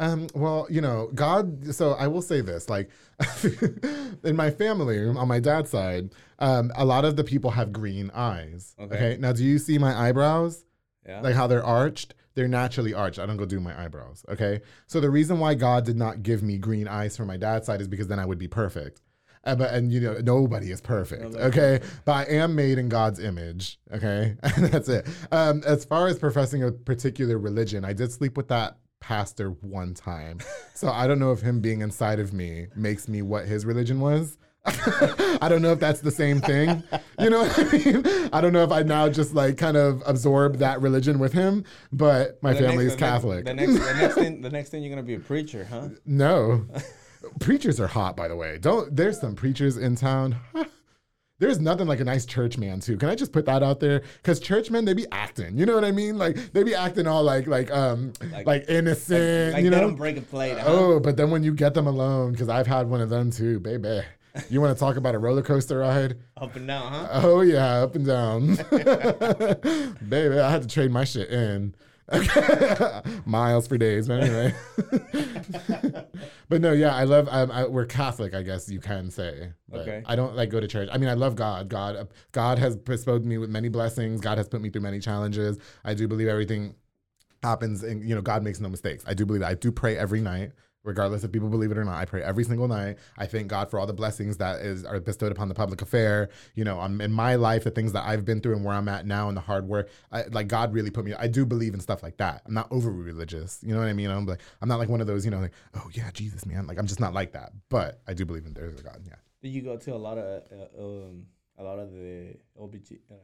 Um, well, you know, God, so I will say this, like in my family, on my dad's side, um, a lot of the people have green eyes. Okay. Okay. Now, do you see my eyebrows? Yeah. Like how they're arched? They're naturally arched. I don't go do my eyebrows. Okay. So the reason why God did not give me green eyes from my dad's side is because then I would be perfect. Uh, but and you know nobody is perfect, Nobody okay. But I am made in God's image, okay, and that's it. Um, as far as professing a particular religion, I did sleep with that pastor one time, so I don't know if him being inside of me makes me what his religion was. I don't know if that's the same thing. You know what I mean? I don't know if I now just like kind of absorb that religion with him, but my The family next- is Catholic. The next, the next thing, the next thing you're gonna be a preacher, huh? No. preachers are hot, by the way. Don't there's some preachers in town. There's nothing like a nice church man too. Can I just put that out there? Because churchmen, they be acting. You know what I mean? Like they be acting all like like um like, Like- innocent. Like you they know? don't break a plate. Huh? Oh, but then when you get them alone, because I've had one of them too, baby. You want to talk about a roller coaster ride? Up and down, huh? Oh yeah, up and down. Baby, I had to trade my shit in. Miles for days, but anyway. but no, yeah, I love. Um, I, we're Catholic, I guess you can say. Okay. I don't like go to church. I mean, I love God. God, God has bestowed me with many blessings. God has put me through many challenges. I do believe everything happens, and you know, God makes no mistakes. I do believe that. I do pray every night. Regardless if people believe it or not. I pray every single night. I thank God for all the blessings that is are bestowed upon the public affair. You know, I'm in my life, the things that I've been through and where I'm at now and the hard work. I, like God really put me. I do believe in stuff like that. I'm not over religious. You know what I mean? I'm like I'm not like one of those. You know, like oh yeah, Jesus, man. Like I'm just not like that. But I do believe in there's a God. Yeah. Do you go to a lot of uh, um, a lot of the LBG, uh,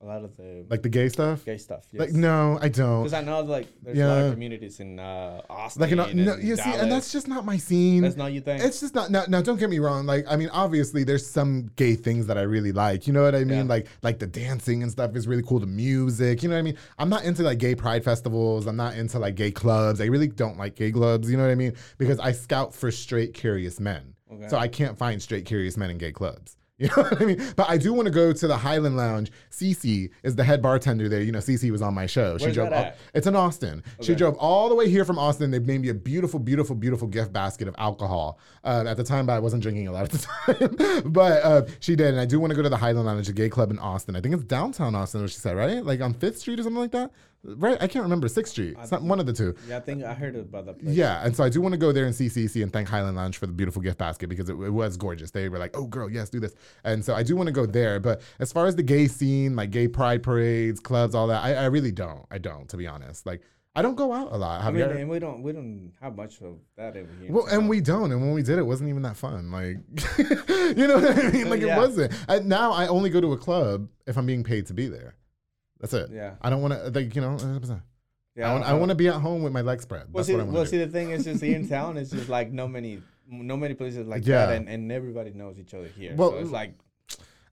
a lot of the Like the gay stuff. gay stuff? Yes. Like no, I don't. because I know like there's a lot of communities in uh, Austin. Like, you know, and no, you see, and that's just not my scene. that's not you think. It's just not. Now, now, don't get me wrong. Like, I mean, obviously, there's some gay things that I really like. You know what I mean? Yeah. Like, like the dancing and stuff is really cool. The music. You know what I mean? I'm not into like gay pride festivals. I'm not into like gay clubs. I really don't like gay clubs. You know what I mean? Because I scout for straight, curious men. Okay. So I can't find straight, curious men in gay clubs. You know what I mean? But I do want to go to the Highland Lounge. Cece is the head bartender there. You know, Cece was on my show. she drove. all- it's in Austin. She drove all the way here from Austin. They made me a beautiful, beautiful, beautiful gift basket of alcohol. Uh, at the time, but I wasn't drinking a lot at the time. but uh, she did, and I do want to go to the Highland Lounge, a gay club in Austin. I think it's downtown Austin, what she said, right? Like on Fifth Street or something like that, right? I can't remember. Sixth Street, not one of the two. yeah, I think I heard about that place. Yeah, and so I do want to go there and see CC and thank Highland Lounge for the beautiful gift basket because it, it was gorgeous. They were like, "Oh, girl, yes, do this," and so I do want to go there. But as far as the gay scene, like gay pride parades, clubs, all that, I, I really don't. I don't, to be honest. Like, I don't go out a lot. I mean, and we don't we don't have much of that over here. well, and we don't, and when we did, it wasn't even that fun. Like, you know what I mean? Like, Yeah. it wasn't. I, now I only go to a club if I'm being paid to be there. That's it. Yeah. I don't want to, like, you know. Uh, 100%. yeah, I want, I want to be at home with my legs spread. Well, That's see, what I want well, see, the thing is, just here in town, it's just like no many, no many places like Yeah. that, and, and everybody knows each other here. Well, so it's like,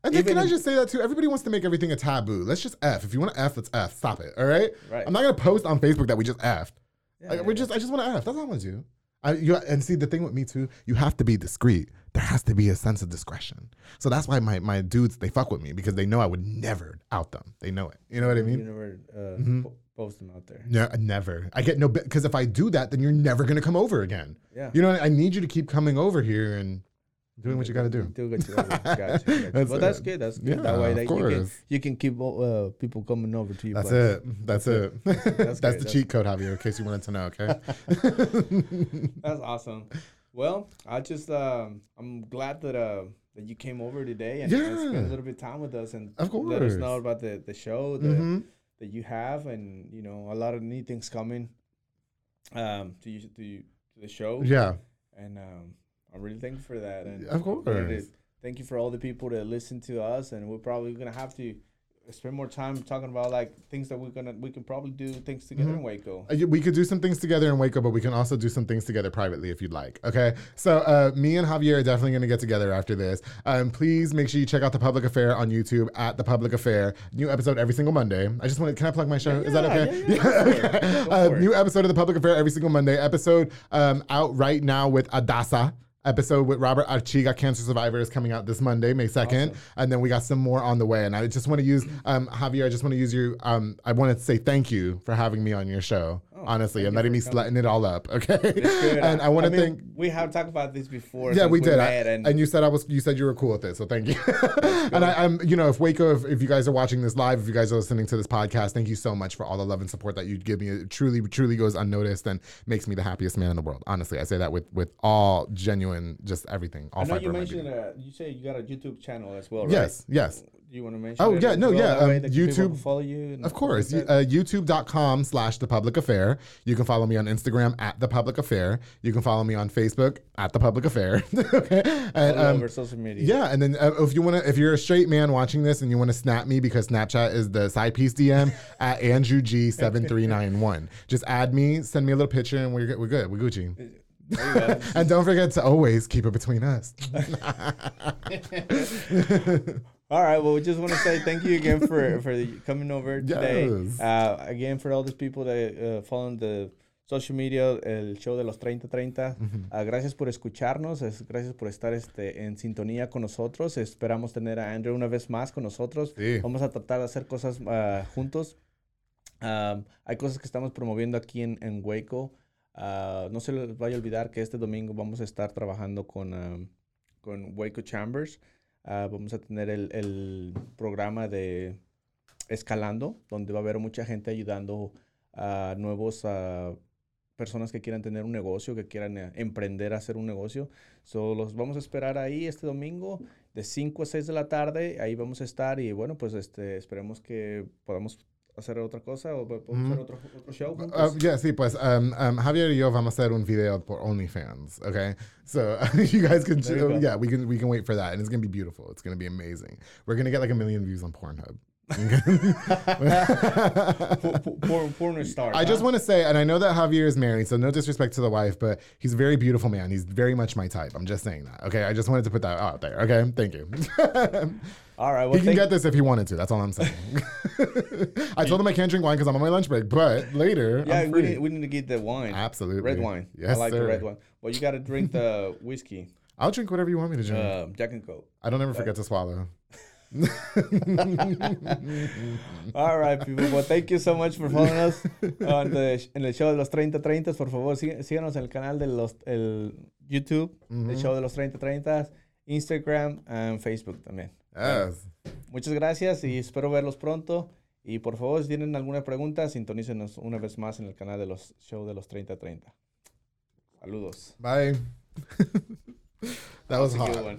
And then can I just say that too? Everybody wants to make everything a taboo. Let's just F. If you want to F, let's F. Stop it. All right? Right. I'm not gonna post on Facebook that we just F'd. yeah, Like, yeah, we just I just want to F. That's all I want to do. I, you, and see the thing with me too, you have to be discreet. There has to be a sense of discretion. So that's why my my dudes they fuck with me because they know I would never out them. They know it. You know what I you mean? never uh, Mhm. po- post them out there. No, never. I get no because if I do that, then you're never gonna come over again. Yeah. You know, I need you to keep coming over here and doing what you got to do. Do what you. Gotcha, gotcha. That's well, that's it. good. That's good. Yeah, that way, that you can you can keep uh, people coming over to you. That's it. That's it. That's, That's great. the That's- cheat code, Javier, in case you wanted to know. Okay. That's awesome. Well, I just um, I'm glad that uh that you came over today and, and spent a little bit of time with us and Of let us know about the the show that Mhm. that you have and you know a lot of neat things coming um to you to, you- to the show Yeah. and um I'm really thankful for that and Of course. thank you for all the people that listen to us and we're probably gonna have to spend more time talking about like things that we're gonna we can probably do things together Mm-hmm. in Waco. Uh, We could do some things together in Waco, but we can also do some things together privately if you'd like. Okay. So uh, me and Javier are definitely going to get together after this. Um, please make sure you check out the Public Affair on YouTube at the Public Affair. New episode every single Monday. I just want to. Can I plug my show? Is that okay? yeah, yeah, okay. Uh, new episode of the Public Affair every single Monday. Episode um, out right now with Adassa. Episode with Robert Archiga, cancer survivor, is coming out this Monday, May 2nd. Awesome. And then we got some more on the way. And I just want to use, um, Javier, I just want to use you. Um, I want to say thank you for having me on your show, honestly, thank and letting me slutting it all up. Okay. And I want to thank. we have talked about this before. Yeah, we did. I- and, and, you said I was. You said you were cool with it, so thank you. and I, I'm, you know, if Waco, if, if you guys are watching this live, if you guys are listening to this podcast, thank you so much for all the love and support that you give me. It truly, truly goes unnoticed and makes me the happiest man in the world. Honestly, I say that with with all genuine, just everything. All I know you mentioned. Uh, you say you got a YouTube channel as well, right? Yes, yes. You want to mention? Oh, yeah, no, yeah, um, YouTube- follow you. Of course. stuff You- like? Uh, YouTube.com slash The Public Affair. You can follow me on Instagram at The Public Affair. You can follow me on Facebook at The Public Affair. okay. And, All um, over social media. yeah, and then uh, if you want to, if you're a straight man watching this and you want to snap me because Snapchat is the side piece DM at Andrew G seven three nine one. Just add me, send me a little picture, and we're good. We're good. We're Gucci. Go. And don't forget to always keep it between us. All right. Well, we just want to say thank you again for for the- coming over today. Yes. Uh, again, for all these people that uh, follow the social media, el show de los 3030. Ah, gracias por escucharnos. es- gracias por estar este, en sintonía con nosotros. Esperamos tener a Andrew una vez más con nosotros. Sí. Vamos a tratar de hacer cosas ah, juntos. Um, hay cosas que estamos promoviendo aquí en, en Waco. Ah, no se les vaya a olvidar que este domingo vamos a estar trabajando con, um, con Waco Chambers. Ah, vamos a tener el, el programa de Escalando, donde va a haber mucha gente ayudando a nuevos personas que quieran tener un negocio, que quieran eh, emprender hacer un negocio. So, los vamos a esperar ahí este domingo de 5 a 6 de la tarde. Ahí vamos a estar y bueno, pues este, esperemos que podamos hacer otra cosa o podemos hacer otro, otro show. Uh, juntos. yeah, sí, pues um, um, Javier y yo vamos a hacer un video por OnlyFans, okay? So you guys can, you yeah, we can we can wait for that, and it's gonna be beautiful. It's gonna be amazing. We're gonna get like a million views on Pornhub. Por- por- porn, porn star. I just want to say, and I know that Javier is married, so no disrespect to the wife, but he's a very beautiful man. He's very much my type. I'm just saying that. Okay, I just wanted to put that out there. Okay, thank you. All right. Well, he can get this if he wanted to. That's all I'm saying. I told him I can't drink wine because I'm on my lunch break, but later, Yeah, we need, we need to get the wine. Absolutely. Red wine. Yes, I like sir. the red wine. Well, you got to drink the whiskey, I'll drink whatever you want me to drink. uh, Jack and Coke. I don't ever forget to swallow. All right, people. Well, thank you so much for following us on the, en el show de los 3030. Por favor, sí- síganos en el canal de los el YouTube, el show de los 3030, Instagram y Facebook también. Yes. Muchas gracias y espero verlos pronto. Y por favor, si tienen alguna pregunta, sintonícenos una vez más en el canal de los show de los 3030. Saludos. Bye. that was hot.